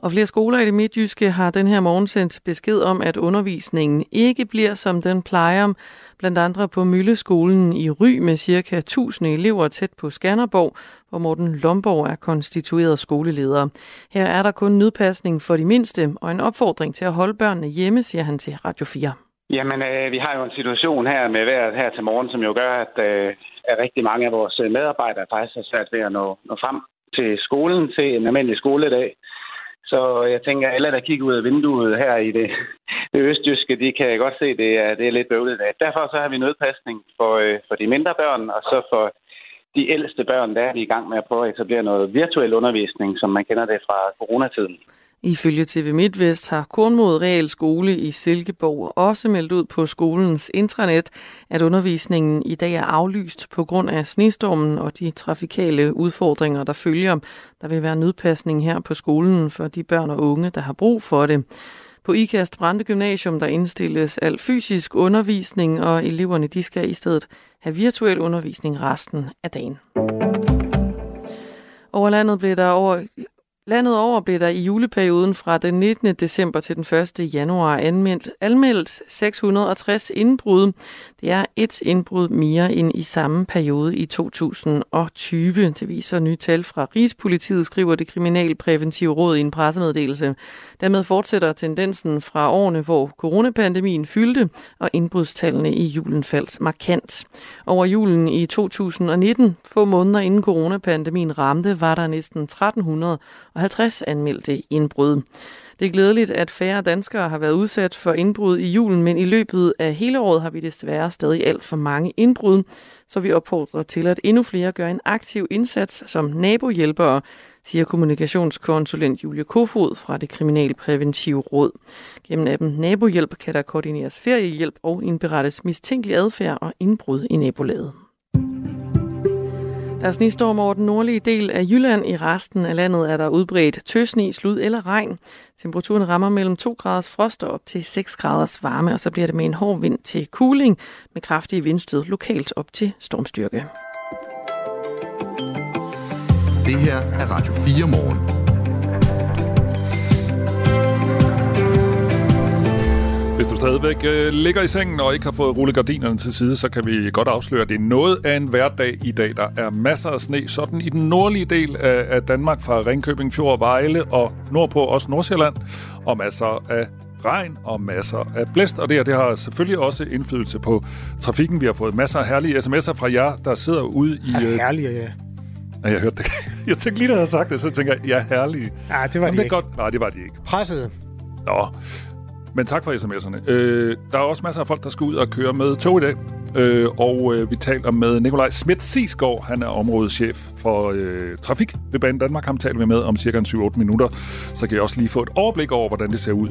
[SPEAKER 9] Og flere skoler i det midtjyske har den her morgen sendt besked om, at undervisningen ikke bliver som den plejer. Blandt andre på Mølleskolen i Ry med ca. 1000 elever tæt på Skanderborg, hvor Morten Lomborg er konstitueret skoleleder. Her er der kun nødpasning for de mindste og en opfordring til at holde børnene hjemme, siger han til Radio 4.
[SPEAKER 11] Jamen, øh, vi har jo en situation her med vejret her til morgen, som jo gør, at, øh, at rigtig mange af vores medarbejdere faktisk har svært ved at nå, nå frem til skolen til en almindelig skoledag. Så jeg tænker, at alle, der kigger ud af vinduet her i det, det østjyske, de kan godt se, at det er, det er lidt bøvlet. Derfor så har vi nødpasning for, øh, for de mindre børn, og så for de ældste børn, der er vi i gang med at prøve at etablere noget virtuel undervisning, som man kender det fra coronatiden.
[SPEAKER 9] Ifølge TV MidtVest har Kornmod Real Skole i Silkeborg også meldt ud på skolens intranet, at undervisningen i dag er aflyst på grund af snestormen og de trafikale udfordringer, der følger. Der vil være nødpasning her på skolen for de børn og unge, der har brug for det. På IKAST Brande Gymnasium, der indstilles al fysisk undervisning, og eleverne de skal i stedet have virtuel undervisning resten af dagen. Over landet blev der over Landet over blev der i juleperioden fra den 19. december til den 1. januar anmeldt, anmeldt 660 indbrud. Det er et indbrud mere end i samme periode i 2020. Det viser nye tal fra Rigspolitiet, skriver det Kriminalpræventive Råd i en pressemeddelelse. Dermed fortsætter tendensen fra årene, hvor coronapandemien fyldte, og indbrudstallene i julen faldt markant. Over julen i 2019, få måneder inden coronapandemien ramte, var der næsten 1300 og 50 anmeldte indbrud. Det er glædeligt, at færre danskere har været udsat for indbrud i julen, men i løbet af hele året har vi desværre stadig alt for mange indbrud, så vi opfordrer til, at endnu flere gør en aktiv indsats som nabohjælpere, siger kommunikationskonsulent Julie Kofod fra det Kriminalpræventive Råd. Gennem appen Nabohjælp kan der koordineres feriehjælp og indberettes mistænkelig adfærd og indbrud i nabolaget. Der er snestorm over den nordlige del af Jylland. I resten af landet er der udbredt tøsne, slud eller regn. Temperaturen rammer mellem 2 graders frost og op til 6 graders varme, og så bliver det med en hård vind til cooling med kraftige vindstød lokalt op til stormstyrke.
[SPEAKER 1] Det her er Radio 4 morgen.
[SPEAKER 3] Hvis du stadigvæk øh, ligger i sengen og ikke har fået rullet gardinerne til side, så kan vi godt afsløre, at det er noget af en hverdag i dag. Der er masser af sne, sådan i den nordlige del af, af Danmark, fra Ringkøbing, Fjord, Vejle og nordpå også Nordsjælland, og masser af regn og masser af blæst, og det her det har selvfølgelig også indflydelse på trafikken. Vi har fået masser af herlige sms'er fra jer, der sidder ude i...
[SPEAKER 2] Ja, herlige, ja.
[SPEAKER 3] Ja, jeg hørte det. Jeg tænkte lige, da jeg havde sagt det, så tænker jeg, ja, herlige.
[SPEAKER 2] Ja, det var
[SPEAKER 3] Jamen,
[SPEAKER 2] de
[SPEAKER 3] det
[SPEAKER 2] ikke.
[SPEAKER 3] godt. Nej, det var de ikke.
[SPEAKER 2] Presset.
[SPEAKER 3] Nå, men tak for sms'erne. Øh, der er også masser af folk, der skal ud og køre med tog i dag. Øh, og øh, vi taler med Nikolaj Schmidt Sisgaard. Han er områdeschef for øh, trafik ved Banen Danmark. Ham taler vi med om cirka 7-8 minutter. Så kan jeg også lige få et overblik over, hvordan det ser ud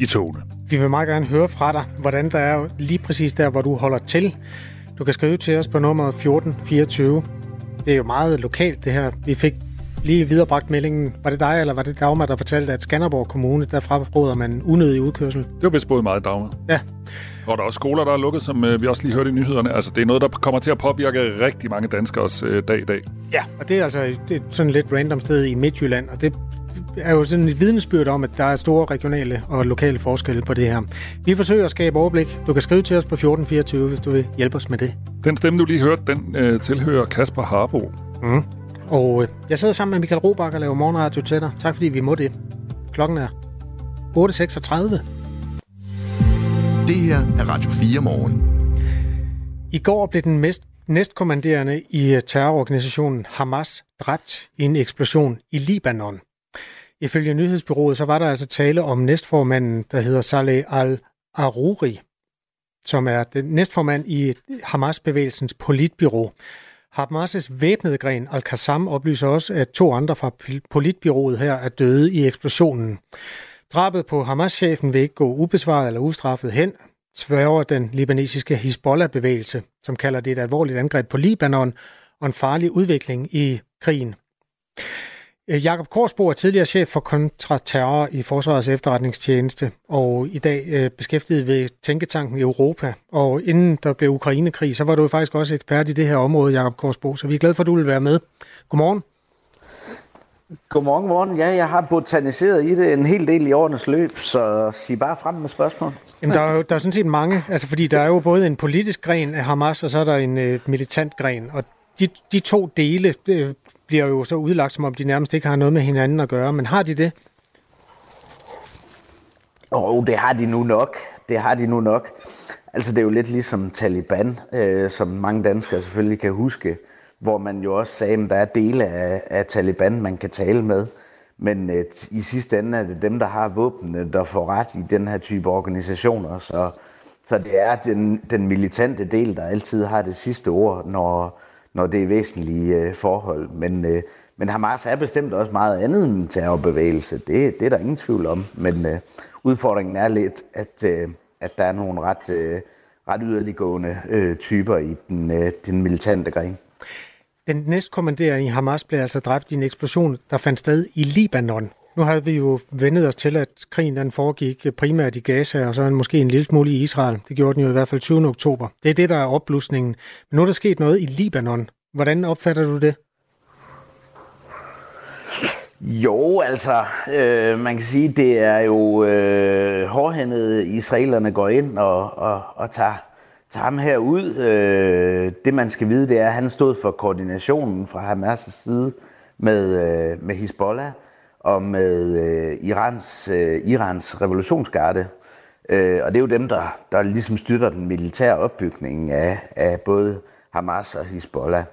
[SPEAKER 3] i togene.
[SPEAKER 2] Vi vil meget gerne høre fra dig, hvordan der er lige præcis der, hvor du holder til. Du kan skrive til os på nummer 1424. Det er jo meget lokalt, det her. Vi fik lige viderebragt meldingen. Var det dig, eller var det Dagmar, der fortalte, at Skanderborg Kommune, der fraråder man unødig udkørsel?
[SPEAKER 3] Det var vist både meget Dagmar.
[SPEAKER 2] Ja.
[SPEAKER 3] Og der er også skoler, der er lukket, som øh, vi også lige hørte i nyhederne. Altså, det er noget, der kommer til at påvirke rigtig mange danskers øh, dag i dag.
[SPEAKER 2] Ja, og det er altså det er sådan et lidt random sted i Midtjylland, og det er jo sådan et vidnesbyrd om, at der er store regionale og lokale forskelle på det her. Vi forsøger at skabe overblik. Du kan skrive til os på 1424, hvis du vil hjælpe os med det.
[SPEAKER 3] Den stemme, du lige hørte, den øh, tilhører Kasper Harbo.
[SPEAKER 2] Mm. Og øh, jeg sidder sammen med Michael Robach og laver morgenradio til dig. Tak fordi vi må det. Klokken er 8.36.
[SPEAKER 1] Det her er Radio 4 morgen.
[SPEAKER 2] I går blev den mest, næstkommanderende i øh, terrororganisationen Hamas dræbt i en eksplosion i Libanon. Ifølge nyhedsbyrået så var der altså tale om næstformanden, der hedder Saleh al-Aruri, som er den næstformand i Hamas-bevægelsens politbyrå. Hamas' væbnede gren Al-Qassam oplyser også, at to andre fra politbyrået her er døde i eksplosionen. Drabet på Hamas-chefen vil ikke gå ubesvaret eller ustraffet hen, sværger den libanesiske Hezbollah-bevægelse, som kalder det et alvorligt angreb på Libanon og en farlig udvikling i krigen. Øh, Jakob Korsbo er tidligere chef for kontraterror i Forsvarets efterretningstjeneste, og i dag øh, beskæftiget ved Tænketanken i Europa. Og inden der blev Ukrainekrig, så var du faktisk også ekspert i det her område, Jakob Korsbo, så vi er glade for, at du vil være med. Godmorgen.
[SPEAKER 12] Godmorgen, morgen. Ja, jeg har botaniseret i det en hel del i årenes løb, så sig bare frem med spørgsmål.
[SPEAKER 2] Jamen, der er jo der er sådan set mange, altså fordi der er jo både en politisk gren af Hamas, og så er der en øh, militant gren, og de, de to dele øh, bliver jo så udlagt, som om de nærmest ikke har noget med hinanden at gøre, men har de det?
[SPEAKER 12] Åh, oh, det har de nu nok. Det har de nu nok. Altså, det er jo lidt ligesom Taliban, øh, som mange danskere selvfølgelig kan huske, hvor man jo også sagde, at der er dele af, af Taliban, man kan tale med. Men øh, i sidste ende er det dem, der har våbnene, der får ret i den her type organisationer. Så, så det er den, den militante del, der altid har det sidste ord, når, når det er væsentlige øh, forhold. Men, øh, men Hamas er bestemt også meget andet end en terrorbevægelse. Det, det er der ingen tvivl om. Men øh, udfordringen er lidt, at, at der er nogle ret, ret yderliggående typer i den, den militante gren.
[SPEAKER 2] Den næstkommanderende i Hamas blev altså dræbt i en eksplosion, der fandt sted i Libanon. Nu har vi jo vendet os til, at krigen den foregik primært i Gaza, og så måske en lille smule i Israel. Det gjorde den jo i hvert fald 20. oktober. Det er det, der er opblusningen. Men nu er der sket noget i Libanon. Hvordan opfatter du det?
[SPEAKER 12] Jo, altså, øh, man kan sige, det er jo øh, hårdhændet, israelerne går ind og, og, og tager, tager ham her ud. Øh, det man skal vide, det er, at han stod for koordinationen fra Hamas' side med, øh, med Hezbollah og med øh, Irans, øh, Irans revolutionsgarde. Øh, og det er jo dem, der, der ligesom støtter den militære opbygning af, af både Hamas og Hezbollah.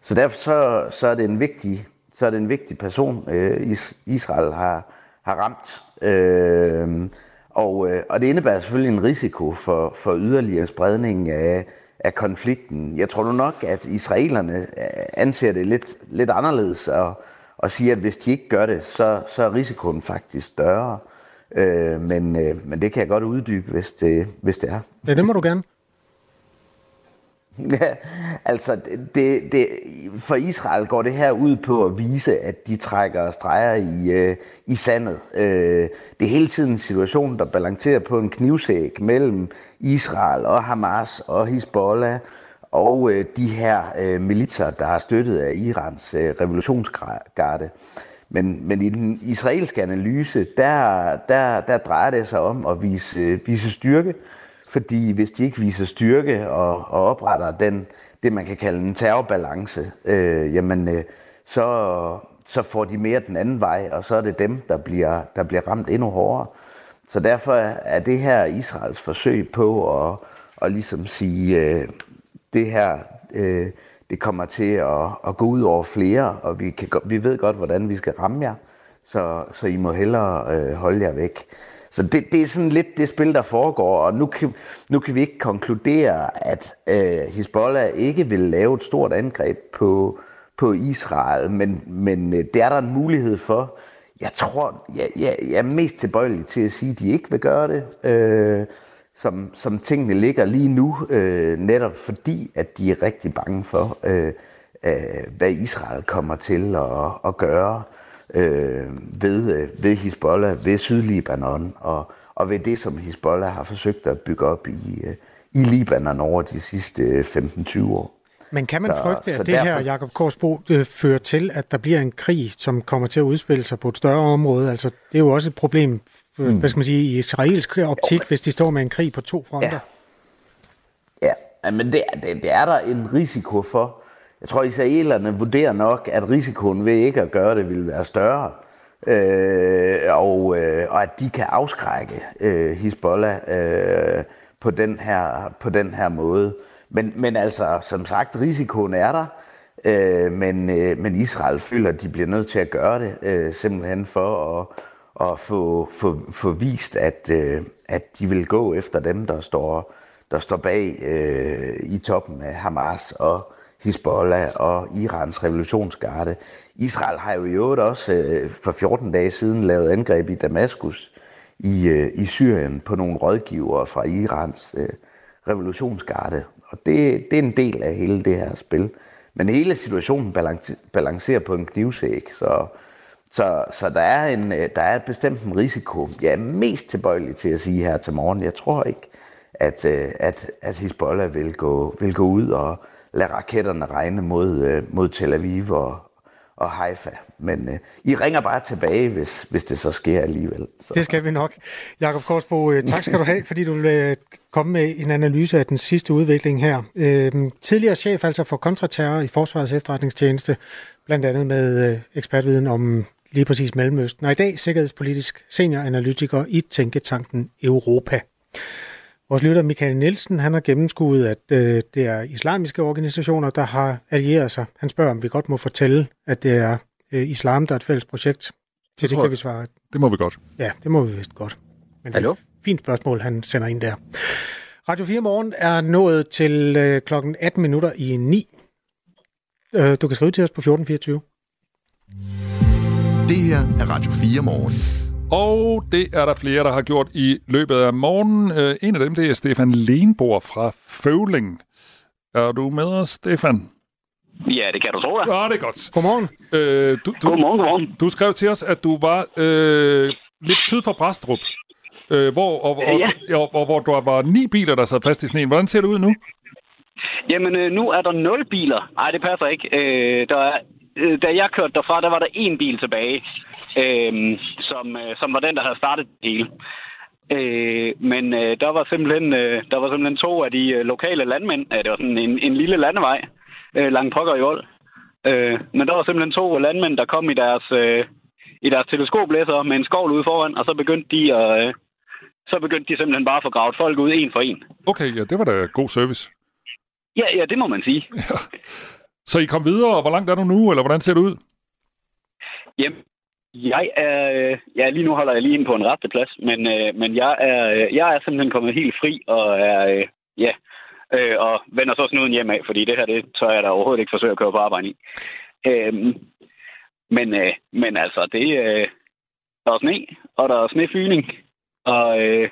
[SPEAKER 12] Så derfor så, så er det en vigtig, så er det en vigtig person, øh, Israel har, har ramt. Øh, og, øh, og det indebærer selvfølgelig en risiko for, for yderligere spredning af, af konflikten. Jeg tror nu nok, at israelerne øh, anser det lidt, lidt anderledes og, og siger, at hvis de ikke gør det, så, så er risikoen faktisk større. Øh, men, øh, men det kan jeg godt uddybe, hvis det, hvis det er.
[SPEAKER 2] Ja, det må du gerne.
[SPEAKER 12] Ja, altså det, det, for Israel går det her ud på at vise, at de trækker streger i, øh, i sandet. Øh, det er hele tiden en situation, der balancerer på en knivsæg mellem Israel og Hamas og Hezbollah og øh, de her øh, militser, der har støttet af Irans øh, revolutionsgarde. Men, men i den israelske analyse, der, der, der drejer det sig om at vise, øh, vise styrke, fordi hvis de ikke viser styrke og, og opretter den, det, man kan kalde en terrorbalance, øh, jamen, øh, så, så får de mere den anden vej, og så er det dem, der bliver, der bliver ramt endnu hårdere. så derfor er det her Israels forsøg på at, at ligesom sige, øh, det her, øh, det kommer til at, at gå ud over flere, og vi, kan, vi ved godt, hvordan vi skal ramme jer, så, så I må hellere øh, holde jer væk. Så det, det er sådan lidt det spil, der foregår, og nu kan, nu kan vi ikke konkludere, at øh, Hezbollah ikke vil lave et stort angreb på, på Israel, men, men øh, det er der en mulighed for. Jeg tror, jeg, jeg, jeg er mest tilbøjelig til at sige, at de ikke vil gøre det, øh, som, som tingene ligger lige nu, øh, netop fordi, at de er rigtig bange for, øh, øh, hvad Israel kommer til at, at gøre øh, ved, øh, ved Hezbollah, ved Sydlibanon og, og ved det, som Hezbollah har forsøgt at bygge op i, øh, i Libanon over de sidste 15-20 øh, år.
[SPEAKER 2] Men kan man så, frygte, at det derfor... her, Jakob Korsbo, det fører til, at der bliver en krig, som kommer til at udspille sig på et større område? Altså, det er jo også et problem, mm. hvad skal man sige, i israelsk optik, jo. hvis de står med en krig på to fronter.
[SPEAKER 12] Ja, ja men det, det, det er der en risiko for. Jeg tror, israelerne vurderer nok, at risikoen ved ikke at gøre det vil være større. Øh, og, øh, og at de kan afskrække øh, Hezbollah øh, på, den her, på den her måde. Men, men altså, som sagt, risikoen er der. Øh, men, øh, men Israel føler, at de bliver nødt til at gøre det, øh, simpelthen for at, at få, få, få vist, at, øh, at de vil gå efter dem, der står, der står bag øh, i toppen af Hamas og Hezbollah og Irans revolutionsgarde. Israel har jo i øvrigt også øh, for 14 dage siden lavet angreb i Damaskus i, øh, i Syrien på nogle rådgivere fra Irans øh, revolutionsgarde. Og det, det er en del af hele det her spil. Men hele situationen balancerer på en knivsæk, så, så, så der, er en, øh, der er bestemt en risiko. Jeg er mest tilbøjelig til at sige her til morgen, jeg tror ikke, at, øh, at, at Hezbollah vil gå, vil gå ud og lade raketterne regne mod, øh, mod Tel Aviv og, og Haifa. Men øh, I ringer bare tilbage, hvis, hvis det så sker alligevel. Så.
[SPEAKER 2] Det skal vi nok. Jakob Korsbo, øh, tak skal du have, fordi du vil øh, komme med en analyse af den sidste udvikling her. Øh, tidligere chef altså for kontraterror i Forsvarets efterretningstjeneste, blandt andet med øh, ekspertviden om lige præcis Mellemøsten, og i dag sikkerhedspolitisk senioranalytiker i Tænketanken Europa. Vores lytter Michael Nielsen, han har gennemskuet, at øh, det er islamiske organisationer, der har allieret sig. Han spørger, om vi godt må fortælle, at det er øh, islam, der er et fælles projekt. Til det, det kan vi svare.
[SPEAKER 3] Det må vi godt.
[SPEAKER 2] Ja, det må vi vist godt. Men Hallo? det er et fint spørgsmål, han sender ind der. Radio 4 Morgen er nået til øh, klokken 18 minutter i 9. Øh, du kan skrive til os på 1424.
[SPEAKER 1] Det her er Radio 4 Morgen.
[SPEAKER 3] Og det er der flere, der har gjort i løbet af morgenen. Uh, en af dem, det er Stefan Lenborg fra Føvling. Er du med os, Stefan?
[SPEAKER 13] Ja, det kan du tro da.
[SPEAKER 3] Ja, det er godt.
[SPEAKER 2] Godmorgen.
[SPEAKER 3] Uh, du, du,
[SPEAKER 13] godmorgen, godmorgen.
[SPEAKER 3] Du skrev til os, at du var uh, lidt syd for Brastrup, uh, hvor, og, og, ja. og, og, hvor der var ni biler, der sad fast i sneen. Hvordan ser det ud nu?
[SPEAKER 13] Jamen, øh, nu er der nul biler. Nej, det passer ikke. Øh, der er, øh, da jeg kørte derfra, der var der én bil tilbage øh, som, øh, som var den, der havde startet det hele. Øh, men øh, der var simpelthen øh, der var simpelthen to af de øh, lokale landmænd. Øh, det var sådan en, en lille landevej øh, langt pokker i Vold. Øh, men der var simpelthen to landmænd, der kom i deres øh, i deres teleskoplæsser med en skovl ude foran, og så begyndte de at øh, så begyndte de simpelthen bare at få gravet folk ud en for en.
[SPEAKER 3] Okay, ja, det var da god service.
[SPEAKER 13] Ja, ja, det må man sige. Ja.
[SPEAKER 3] Så I kom videre, og hvor langt er du nu, eller hvordan ser det ud?
[SPEAKER 13] Jamen, jeg er, øh, ja, lige nu holder jeg lige ind på en resteplads, men, øh, men jeg, er, øh, jeg er simpelthen kommet helt fri og er, øh, ja, øh, og vender så snuden hjem af, fordi det her, det tør jeg da overhovedet ikke forsøge at køre på arbejde i. Øh, men, øh, men altså, det, øh, der er sne, og der er snefyning, og øh,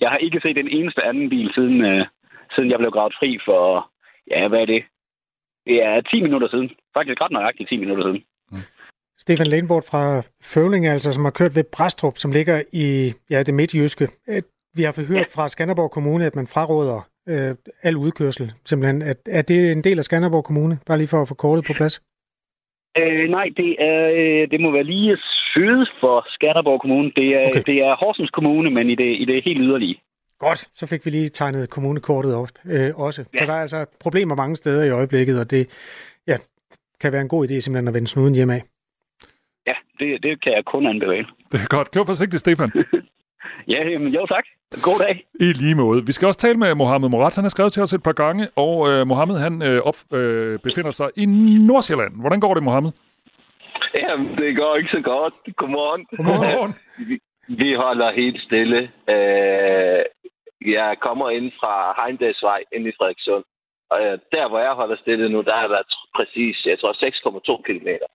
[SPEAKER 13] jeg har ikke set den eneste anden bil, siden, øh, siden jeg blev gravet fri for, ja, hvad er det? Det er 10 minutter siden. Faktisk ret nøjagtigt 10 minutter siden.
[SPEAKER 2] Stefan Lenbort fra Føvling, altså, som har kørt ved Brastrup, som ligger i ja, det midtjyske. Vi har forhørt ja. fra Skanderborg Kommune, at man fraråder øh, al udkørsel. Simpelthen. Er, er det en del af Skanderborg Kommune? Bare lige for at få kortet på plads.
[SPEAKER 13] Øh, nej, det, er, øh, det må være lige syd for Skanderborg Kommune. Det er, okay. det er Horsens Kommune, men i det, i det helt yderlige.
[SPEAKER 2] Godt, så fik vi lige tegnet kommunekortet op øh, også. Ja. Så der er altså problemer mange steder i øjeblikket, og det ja, kan være en god idé simpelthen at vende snuden hjem af
[SPEAKER 13] ja, det, det kan jeg kun anbefale.
[SPEAKER 3] Det er godt. Kør forsigtigt, Stefan.
[SPEAKER 13] Ja, jamen, jo tak. God dag.
[SPEAKER 3] I lige måde. Vi skal også tale med Mohammed Morat. Han har skrevet til os et par gange, og øh, Mohammed han øh, op, øh, befinder sig i Nordsjælland. Hvordan går det, Mohammed?
[SPEAKER 14] Jamen, det går ikke så godt. Godmorgen.
[SPEAKER 3] Godmorgen.
[SPEAKER 14] vi, vi holder helt stille. Øh, jeg kommer ind fra Heimdalsvej ind i Frederikssund. Og øh, der, hvor jeg holder stille nu, der er der præcis, jeg tror, 6,2 kilometer.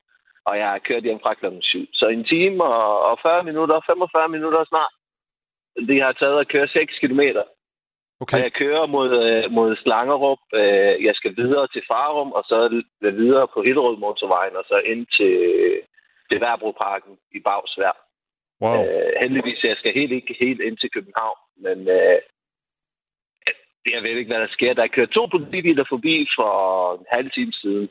[SPEAKER 14] Og jeg har kørt hjem fra klokken 7. Så en time og, og 40 minutter, 45 minutter snart. Det har taget at køre 6 kilometer.
[SPEAKER 3] Okay.
[SPEAKER 14] Og jeg kører mod, øh, mod Slangerup. Øh, jeg skal videre til Farum, og så videre på Hillerød motorvejen, og så ind til, til Værbroparken i Bagsvær.
[SPEAKER 3] Wow.
[SPEAKER 14] Øh, heldigvis, jeg skal helt ikke helt ind til København, men øh, jeg ved ikke, hvad der sker. Der er kørt to politibiler forbi for en halv time siden,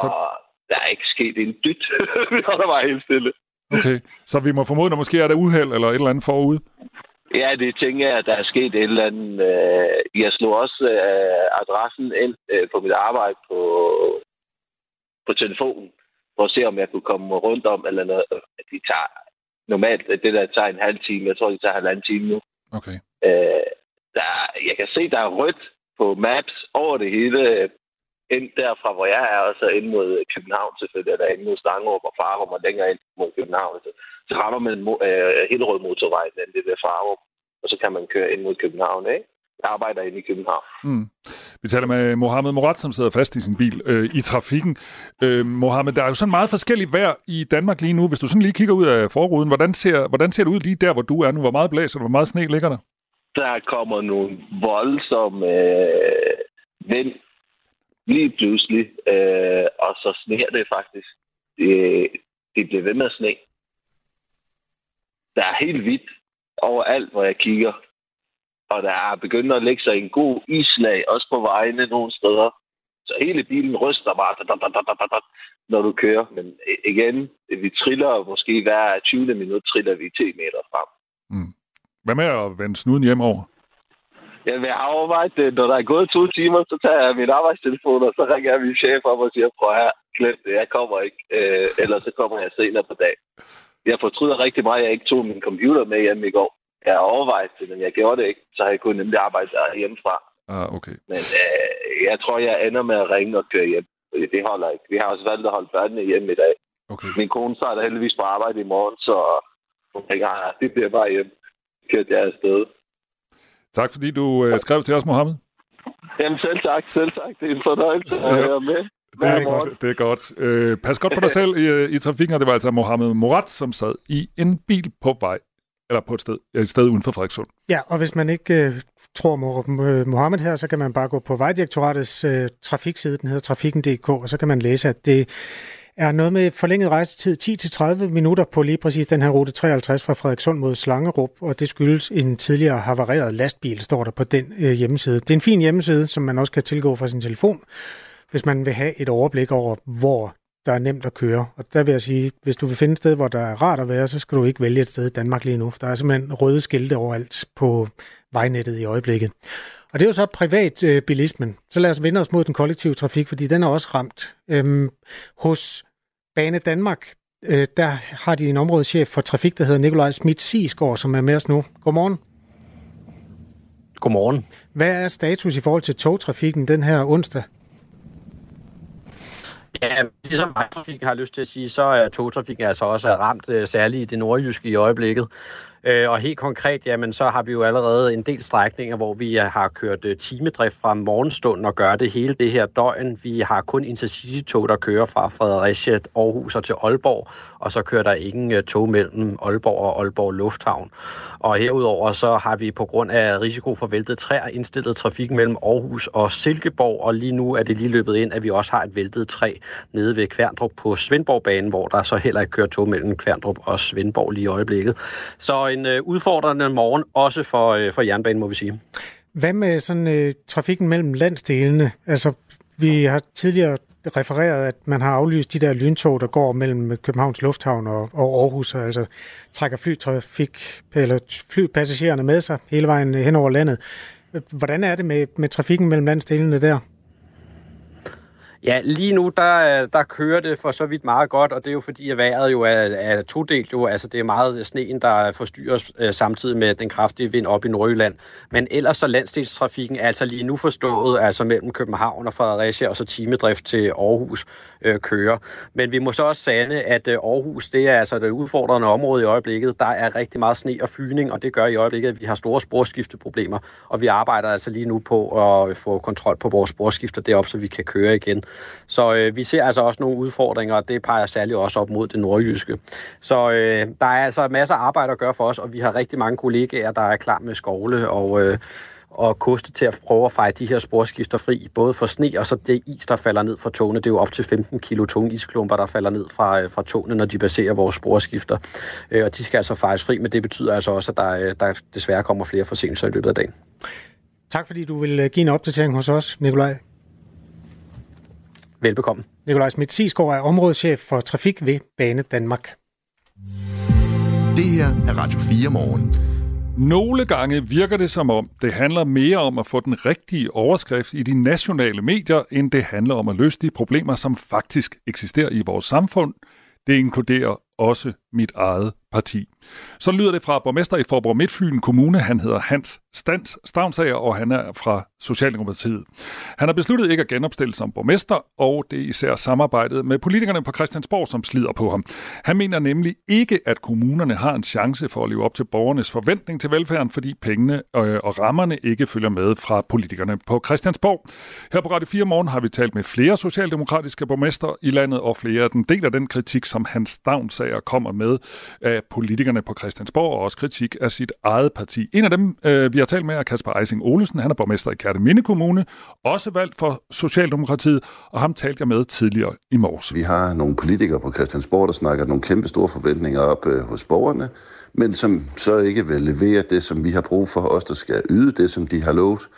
[SPEAKER 14] så... og der er ikke sket en dyt. Vi holder bare helt stille.
[SPEAKER 3] Okay, så vi må formode, at måske er der uheld eller et eller andet forude?
[SPEAKER 14] Ja, det tænker jeg, at der er sket et eller andet. Øh, jeg slog også øh, adressen ind øh, på mit arbejde på, på telefonen, for at se, om jeg kunne komme rundt om, eller noget. De tager normalt, det der tager en halv time, jeg tror, de tager halvanden time nu.
[SPEAKER 3] Okay.
[SPEAKER 14] Øh, der, jeg kan se, der er rødt på maps over det hele, ind derfra, hvor jeg er, og så ind mod København selvfølgelig, eller ind mod Stangerup og Farum, og længere ind mod København. Så, så rammer man øh, Hillerød motorvejen, det ved Farum, og så kan man køre ind mod København, ikke? Jeg arbejder inde i København.
[SPEAKER 3] Mm. Vi taler med Mohammed Morat, som sidder fast i sin bil øh, i trafikken. Øh, Mohammed, der er jo sådan meget forskelligt vejr i Danmark lige nu. Hvis du sådan lige kigger ud af forruden, hvordan ser, hvordan ser det ud lige der, hvor du er nu? Hvor meget blæser Hvor meget sne ligger der?
[SPEAKER 14] Der kommer nogle voldsomme øh, vind lige pludselig, øh, og så sneer det faktisk. Det, det bliver ved med at sne. Der er helt hvidt overalt, hvor jeg kigger. Og der er begyndt at lægge sig en god islag, også på vejene nogle steder. Så hele bilen ryster bare, når du kører. Men igen, vi triller måske hver 20. minut, triller vi 10 meter frem.
[SPEAKER 3] Mm. Hvad med at vende snuden hjem over?
[SPEAKER 14] Jeg vil overveje det. Når der er gået to timer, så tager jeg min arbejdstelefon, og så ringer jeg min chef op og siger, prøv her, glem det, jeg kommer ikke. Øh, eller så kommer jeg senere på dag. Jeg fortryder rigtig meget, at jeg ikke tog min computer med hjem i går. Jeg har overvejet det, men jeg gjorde det ikke, så jeg kunne nemlig arbejde hjemmefra.
[SPEAKER 3] Ah, okay.
[SPEAKER 14] Men øh, jeg tror, jeg ender med at ringe og køre hjem. Det holder ikke. Vi har også valgt at holde børnene hjemme i dag.
[SPEAKER 3] Okay.
[SPEAKER 14] Min kone starter heldigvis på arbejde i morgen, så hun tænker, at det bliver bare hjem. Kørte jeg afsted.
[SPEAKER 3] Tak fordi du øh, skrev til os, Mohammed.
[SPEAKER 14] Jamen selv tak, selv tak. Det er en fornøjelse at være med.
[SPEAKER 3] Det er godt. Det er godt. Øh, pas godt på dig selv i, øh, i trafikken, og det var altså Mohammed Morat, som sad i en bil på vej, eller på et sted, et sted uden for Frederikssund.
[SPEAKER 2] Ja, og hvis man ikke øh, tror Mohammed her, så kan man bare gå på Vejdirektoratets øh, trafikside, den hedder trafikken.dk, og så kan man læse, at det er noget med forlænget rejsetid 10-30 minutter på lige præcis den her rute 53 fra Frederikssund mod Slangerup, og det skyldes en tidligere havareret lastbil, står der på den øh, hjemmeside. Det er en fin hjemmeside, som man også kan tilgå fra sin telefon, hvis man vil have et overblik over, hvor der er nemt at køre. Og der vil jeg sige, hvis du vil finde et sted, hvor der er rart at være, så skal du ikke vælge et sted i Danmark lige nu. Der er simpelthen røde skilte overalt på vejnettet i øjeblikket. Og det er jo så privat øh, bilismen. Så lad os vende os mod den kollektive trafik, fordi den er også ramt. Øhm, hos Bane Danmark, øh, der har de en områdeschef for trafik, der hedder Nikolaj Schmidt Sisgaard, som er med os nu. Godmorgen.
[SPEAKER 15] Godmorgen.
[SPEAKER 2] Hvad er status i forhold til togtrafikken den her onsdag?
[SPEAKER 15] Ja, ligesom vejtrafik har lyst til at sige, så er togtrafikken altså også ramt, øh, særligt i det nordjyske i øjeblikket. Øh, og helt konkret, jamen, så har vi jo allerede en del strækninger, hvor vi øh, har kørt øh, timedrift fra morgenstunden og gør det hele det her døgn. Vi har kun intercity-tog, der kører fra Fredericia, Aarhus og til Aalborg, og så kører der ingen øh, tog mellem Aalborg og Aalborg Lufthavn. Og herudover så har vi på grund af risiko for væltet træer indstillet trafik mellem Aarhus og Silkeborg, og lige nu er det lige løbet ind, at vi også har et væltet træ nede ved Kværndrup på Svendborgbanen, hvor der så heller ikke kører tog mellem Kværndrup og Svendborg lige i øjeblikket. Så en øh, udfordrende morgen, også for, øh, for jernbanen, må vi sige.
[SPEAKER 2] Hvad med sådan øh, trafikken mellem landsdelene? Altså, vi har tidligere refereret, at man har aflyst de der lyntog, der går mellem Københavns Lufthavn og, og Aarhus, og altså trækker flytrafik, eller flypassagererne med sig hele vejen øh, hen over landet. Hvordan er det med, med trafikken mellem landsdelene der?
[SPEAKER 15] Ja, lige nu, der, øh, der kører det for så vidt meget godt, og det er jo fordi, at vejret jo er, er todelt. Jo. Altså, det er meget sneen, der forstyrres øh, samtidig med den kraftige vind op i Nordjylland. Men ellers så landsdelstrafikken er altså lige nu forstået, altså mellem København og Fredericia, og så timedrift til Aarhus øh, kører. Men vi må så også sande, at øh, Aarhus, det er altså det udfordrende område i øjeblikket. Der er rigtig meget sne og fyning, og det gør i øjeblikket, at vi har store sporskifteproblemer. Og vi arbejder altså lige nu på at få kontrol på vores sporskifter derop, så vi kan køre igen. Så øh, vi ser altså også nogle udfordringer, og det peger særligt også op mod det nordjyske. Så øh, der er altså masser af arbejde at gøre for os, og vi har rigtig mange kollegaer, der er klar med skovle og... Øh, og koste til at prøve at fejre de her sporskifter fri, både for sne og så det is, der falder ned fra togene. Det er jo op til 15 kilo tunge isklumper, der falder ned fra, øh, fra togene, når de baserer vores sporskifter. Øh, og de skal altså fejres fri, men det betyder altså også, at der, øh, der desværre kommer flere forsinkelser i løbet af dagen.
[SPEAKER 2] Tak fordi du vil øh, give en opdatering hos os, Nikolaj.
[SPEAKER 15] Velbekomme.
[SPEAKER 2] Nikolaj Schmidt Sisgaard er områdeschef for trafik ved Bane Danmark.
[SPEAKER 1] Det her er Radio 4 morgen.
[SPEAKER 3] Nogle gange virker det som om, det handler mere om at få den rigtige overskrift i de nationale medier, end det handler om at løse de problemer, som faktisk eksisterer i vores samfund. Det inkluderer også mit eget parti. Så lyder det fra borgmester i Forborg Midtfyn Kommune. Han hedder Hans Stans Stavnsager, og han er fra Socialdemokratiet. Han har besluttet ikke at genopstille som borgmester, og det er især samarbejdet med politikerne på Christiansborg, som slider på ham. Han mener nemlig ikke, at kommunerne har en chance for at leve op til borgernes forventning til velfærden, fordi pengene øh, og rammerne ikke følger med fra politikerne på Christiansborg. Her på Radio 4 Morgen har vi talt med flere socialdemokratiske borgmester i landet, og flere af dem deler den kritik, som Hans Stavnsager kommer med af politikerne på Christiansborg, og også kritik af sit eget parti. En af dem, øh, vi har talt med, er Kasper Eising Olesen. Han er borgmester i Kærteminde Kommune, også valgt for Socialdemokratiet, og ham talte jeg med tidligere i morges.
[SPEAKER 16] Vi har nogle politikere på Christiansborg, der snakker nogle kæmpe store forventninger op øh, hos borgerne, men som så ikke vil levere det, som vi har brug for, os der skal yde det, som de har lovet.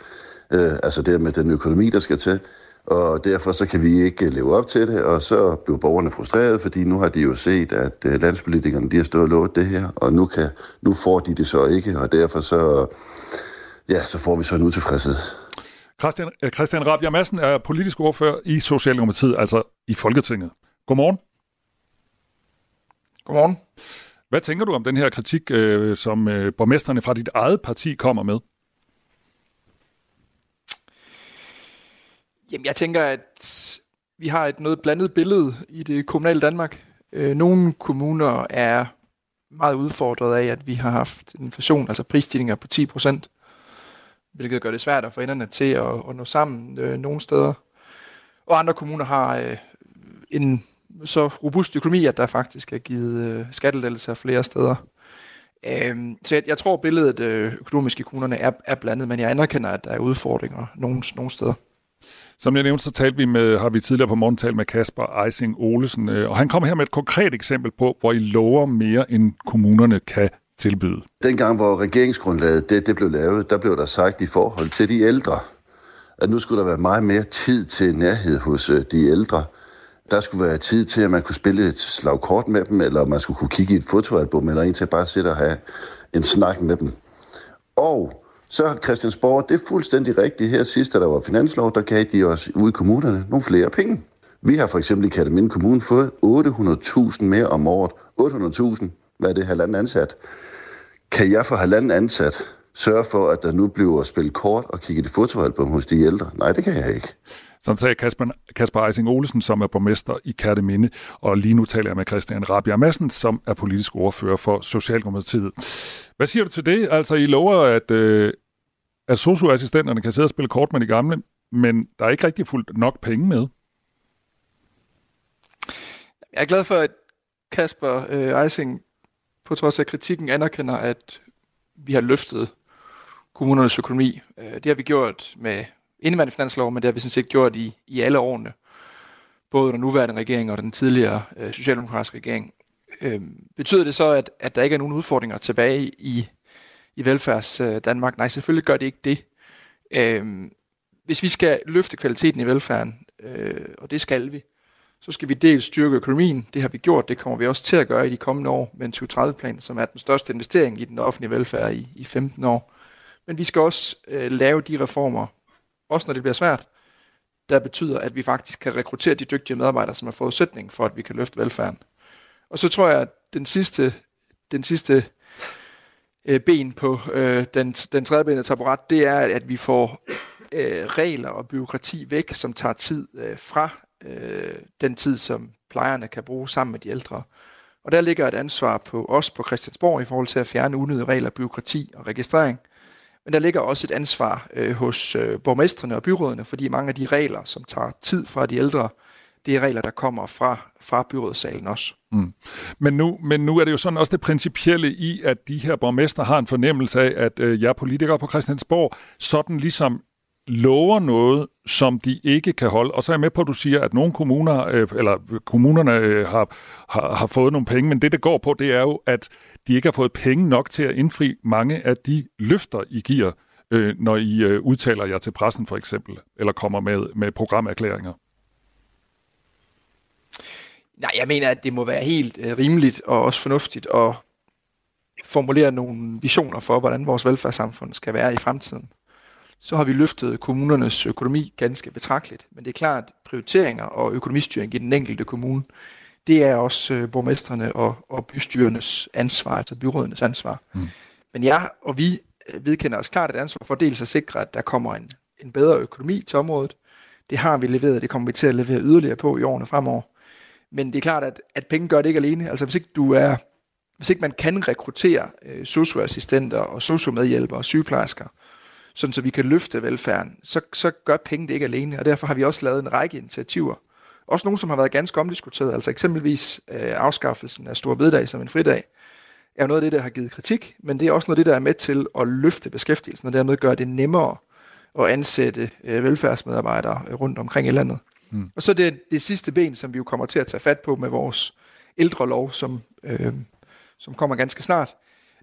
[SPEAKER 16] Øh, altså det med den økonomi, der skal til og derfor så kan vi ikke leve op til det, og så bliver borgerne frustreret, fordi nu har de jo set, at øh, landspolitikerne de har stået og lovet det her, og nu, kan, nu får de det så ikke, og derfor så, ja, så får vi så en utilfredshed.
[SPEAKER 3] Christian, øh, Christian Rabia Madsen er politisk ordfører i Socialdemokratiet, altså i Folketinget. Godmorgen.
[SPEAKER 17] Godmorgen.
[SPEAKER 3] Hvad tænker du om den her kritik, øh, som borgmesterne fra dit eget parti kommer med?
[SPEAKER 17] Jamen, jeg tænker, at vi har et noget blandet billede i det kommunale Danmark. Øh, nogle kommuner er meget udfordret af, at vi har haft inflation, altså prisstigninger på 10 procent, hvilket gør det svært at få enderne til at, at nå sammen øh, nogle steder. Og andre kommuner har øh, en så robust økonomi, at der faktisk er givet øh, skattelettelser flere steder. Øh, så jeg, jeg tror, billedet øh, økonomisk i kommunerne er, er blandet, men jeg anerkender, at der er udfordringer nogle, nogle steder.
[SPEAKER 3] Som jeg nævnte, så talte vi med, har vi tidligere på morgen talt med Kasper Eising Olesen, øh, og han kom her med et konkret eksempel på, hvor I lover mere, end kommunerne kan tilbyde.
[SPEAKER 16] Dengang, hvor regeringsgrundlaget det, det blev lavet, der blev der sagt i forhold til de ældre, at nu skulle der være meget mere tid til nærhed hos øh, de ældre. Der skulle være tid til, at man kunne spille et slag kort med dem, eller man skulle kunne kigge i et fotoalbum, eller en til at bare sidde og have en snak med dem. Og så Christiansborg, det er fuldstændig rigtigt. Her sidst, da der var finanslov, der gav de os ude i kommunerne nogle flere penge. Vi har for eksempel i Kataminde Kommune fået 800.000 mere om året. 800.000, hvad er det, halvanden ansat? Kan jeg for halvanden ansat sørge for, at der nu bliver spillet kort og kigget i fotoalbum hos de ældre? Nej, det kan jeg ikke.
[SPEAKER 3] Sådan sagde Kasper, Kasper Eising Olesen, som er borgmester i Kærteminde, og lige nu taler jeg med Christian Rabia Madsen, som er politisk ordfører for Socialdemokratiet. Hvad siger du til det? Altså, I lover, at, øh, at socioassistenterne kan sidde og spille kort med de gamle, men der er ikke rigtig fuldt nok penge med.
[SPEAKER 17] Jeg er glad for, at Kasper øh, Eising på trods af kritikken anerkender, at vi har løftet kommunernes økonomi. Øh, det har vi gjort med indværende finanslov, men det har vi sådan set gjort i, i alle årene. Både den nuværende regering og den tidligere øh, socialdemokratiske regering. Øh, betyder det så, at, at der ikke er nogen udfordringer tilbage i, i velfærds øh, Danmark? Nej, selvfølgelig gør det ikke det. Øh, hvis vi skal løfte kvaliteten i velfærden, øh, og det skal vi, så skal vi dels styrke økonomien. Det har vi gjort, det kommer vi også til at gøre i de kommende år med en 2030-plan, som er den største investering i den offentlige velfærd i, i 15 år. Men vi skal også øh, lave de reformer, også når det bliver svært, der betyder, at vi faktisk kan rekruttere de dygtige medarbejdere, som er forudsætning for, at vi kan løfte velfærden. Og så tror jeg, at den sidste, den sidste øh, ben på øh, den, den tredje benede taburet, det er, at vi får øh, regler og byråkrati væk, som tager tid øh, fra øh, den tid, som plejerne kan bruge sammen med de ældre. Og der ligger et ansvar på os på Christiansborg i forhold til at fjerne unødige regler, byråkrati og registrering. Men der ligger også et ansvar øh, hos øh, borgmestrene og byrådene, fordi mange af de regler, som tager tid fra de ældre, det er regler, der kommer fra, fra byrådssalen også.
[SPEAKER 3] Mm. Men, nu, men nu er det jo sådan også det principielle i, at de her borgmester har en fornemmelse af, at øh, jeg politikere på Christiansborg sådan ligesom lover noget, som de ikke kan holde. Og så er jeg med på, at du siger, at nogle kommuner, øh, eller kommunerne øh, har, har, har fået nogle penge, men det, det går på, det er jo, at de ikke har fået penge nok til at indfri mange af de løfter, I giver, øh, når I øh, udtaler jer til pressen for eksempel, eller kommer med, med programerklæringer.
[SPEAKER 17] Nej, jeg mener, at det må være helt øh, rimeligt og også fornuftigt at formulere nogle visioner for, hvordan vores velfærdssamfund skal være i fremtiden. Så har vi løftet kommunernes økonomi ganske betragteligt, men det er klart, at prioriteringer og økonomistyring i den enkelte kommune, det er også øh, borgmesterne og, og bystyrenes ansvar, altså byrådenes ansvar. Mm. Men jeg og vi øh, vedkender os klart et ansvar for dels at sikre, at der kommer en, en bedre økonomi til området. Det har vi leveret, det kommer vi til at levere yderligere på i årene fremover. Men det er klart, at, at penge gør det ikke alene. Altså hvis ikke du er, hvis ikke man kan rekruttere øh, socioassistenter og sociomedhjælpere og sygeplejersker, sådan så vi kan løfte velfærden, så, så gør penge det ikke alene. Og derfor har vi også lavet en række initiativer. Også nogle, som har været ganske omdiskuteret. Altså eksempelvis øh, afskaffelsen af Stor Bededag som en fridag, er noget af det, der har givet kritik, men det er også noget af det, der er med til at løfte beskæftigelsen, og dermed gøre det nemmere at ansætte øh, velfærdsmedarbejdere rundt omkring i landet. Mm. Og så det, det sidste ben, som vi jo kommer til at tage fat på med vores ældrelov, som, øh, som kommer ganske snart,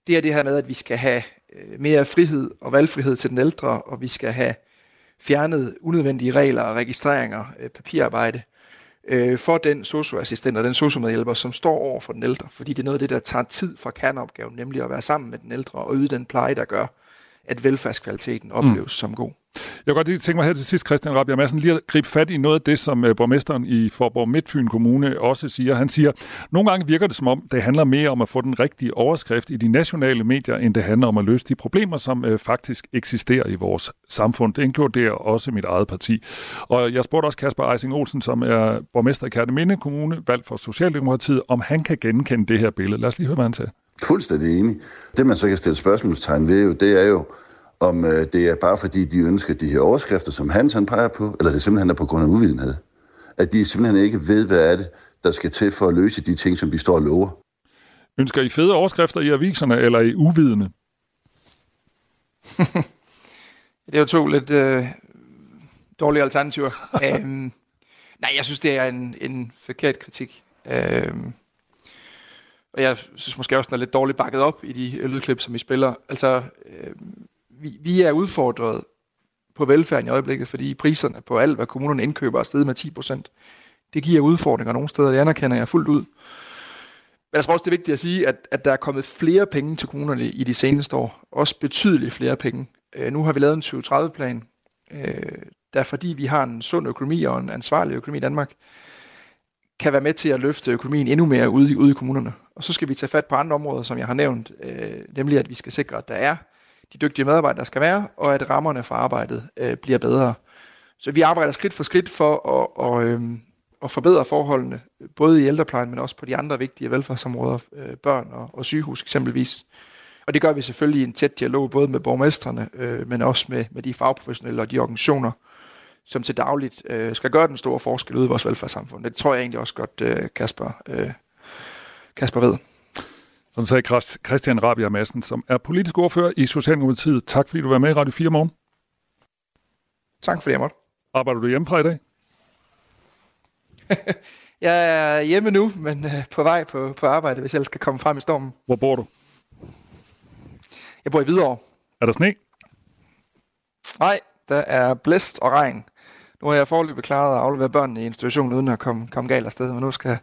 [SPEAKER 17] det er det her med, at vi skal have øh, mere frihed og valgfrihed til den ældre, og vi skal have fjernet unødvendige regler og registreringer, øh, papirarbejde, øh, for den socioassistent og den sociomedhjælper, som står over for den ældre. Fordi det er noget af det, der tager tid fra kerneopgaven, nemlig at være sammen med den ældre og yde den pleje, der gør, at velfærdskvaliteten opleves mm. som god.
[SPEAKER 3] Jeg kan godt lige tænke mig her til sidst, Christian Rabia Madsen, lige at gribe fat i noget af det, som uh, borgmesteren i Forborg Midtfyn Kommune også siger. Han siger, nogle gange virker det som om, det handler mere om at få den rigtige overskrift i de nationale medier, end det handler om at løse de problemer, som uh, faktisk eksisterer i vores samfund. Det inkluderer også mit eget parti. Og jeg spurgte også Kasper Eising Olsen, som er borgmester i Kærteminde Kommune, valgt for Socialdemokratiet, om han kan genkende det her billede. Lad os lige høre, hvad han siger.
[SPEAKER 16] Fuldstændig enig. Det, man så kan stille spørgsmålstegn ved, jo, det er jo, om øh, det er bare fordi, de ønsker de her overskrifter, som Hans han peger på, eller det simpelthen er på grund af uvidenhed. At de simpelthen ikke ved, hvad er det, der skal til for at løse de ting, som de står og lover.
[SPEAKER 3] Ønsker I fede overskrifter i aviserne, eller i uvidende?
[SPEAKER 17] det er jo to lidt øh, dårlige alternativer. øhm, nej, jeg synes, det er en, en forkert kritik. Øhm, og jeg synes måske også, den er lidt dårligt bakket op i de lydklip, som I spiller. Altså, øh, vi, vi er udfordret på velfærden i øjeblikket, fordi priserne på alt, hvad kommunerne indkøber, er steget med 10 procent. Det giver udfordringer nogle steder, det anerkender jeg fuldt ud. Men jeg tror også, det er vigtigt at sige, at, at der er kommet flere penge til kommunerne i de seneste år. Også betydeligt flere penge. Øh, nu har vi lavet en 2030-plan, øh, der fordi vi har en sund økonomi og en ansvarlig økonomi i Danmark, kan være med til at løfte økonomien endnu mere ude i, ude i kommunerne. Og så skal vi tage fat på andre områder, som jeg har nævnt, øh, nemlig at vi skal sikre, at der er de dygtige medarbejdere, der skal være, og at rammerne for arbejdet øh, bliver bedre. Så vi arbejder skridt for skridt for at, og, øh, at forbedre forholdene, både i ældreplejen, men også på de andre vigtige velfærdsområder, øh, børn og, og sygehus eksempelvis. Og det gør vi selvfølgelig i en tæt dialog, både med borgmestrene, øh, men også med, med de fagprofessionelle og de organisationer, som til dagligt øh, skal gøre den store forskel ude i vores velfærdssamfund. Det tror jeg egentlig også godt, øh, Kasper, øh, Kasper ved.
[SPEAKER 3] Sådan sagde Christian Rabia Madsen, som er politisk ordfører i Socialdemokratiet. Tak fordi du var med i Radio 4 morgen.
[SPEAKER 17] Tak fordi jeg måtte.
[SPEAKER 3] Arbejder du hjemmefra i dag?
[SPEAKER 17] jeg er hjemme nu, men øh, på vej på, på arbejde, hvis jeg skal komme frem i stormen.
[SPEAKER 3] Hvor bor du?
[SPEAKER 17] Jeg bor i Hvidovre.
[SPEAKER 3] Er der sne?
[SPEAKER 17] Nej, der er blæst og regn. Nu har jeg forløbet klaret at aflevere børnene i institutionen, uden at komme, komme galt afsted, men nu skal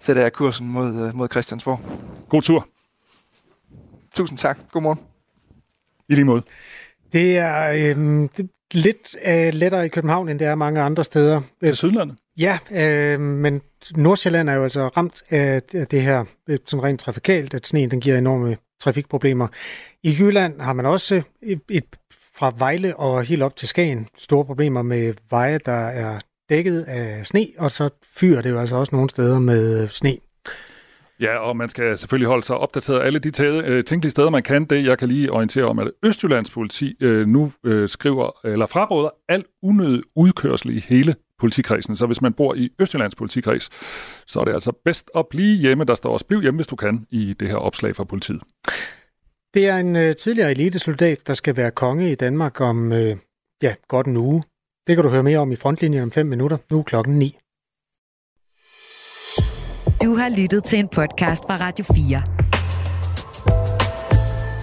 [SPEAKER 17] sætter jeg kursen mod, øh, mod Christiansborg.
[SPEAKER 3] God tur.
[SPEAKER 17] Tusind tak. God morgen.
[SPEAKER 3] I lige måde.
[SPEAKER 2] Det er, øh, det, lidt øh, lettere i København, end det er mange andre steder.
[SPEAKER 3] Til Sydlandet?
[SPEAKER 2] Ja, øh, men Nordsjælland er jo altså ramt af det her øh, sådan rent trafikalt, at sneen den giver enorme trafikproblemer. I Jylland har man også et, et fra Vejle og helt op til Skagen store problemer med veje, der er dækket af sne, og så fyrer det jo altså også nogle steder med sne.
[SPEAKER 3] Ja, og man skal selvfølgelig holde sig opdateret alle de øh, tænkelige steder, man kan. Det, jeg kan lige orientere om, at Østjyllands politi øh, nu øh, skriver, eller fraråder al unødig udkørsel i hele politikredsen. Så hvis man bor i Østjyllands politikreds, så er det altså bedst at blive hjemme. Der står også, bliv hjemme, hvis du kan, i det her opslag fra politiet.
[SPEAKER 2] Det er en øh, tidligere elitesoldat, der skal være konge i Danmark om øh, ja, godt en uge. Det kan du høre mere om i frontlinjen om 5 minutter. Nu er klokken 9.
[SPEAKER 7] Du har lyttet til en podcast fra Radio 4.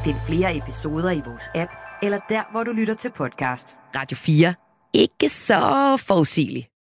[SPEAKER 7] Find flere episoder i vores app, eller der, hvor du lytter til podcast. Radio 4. Ikke så forudsigeligt.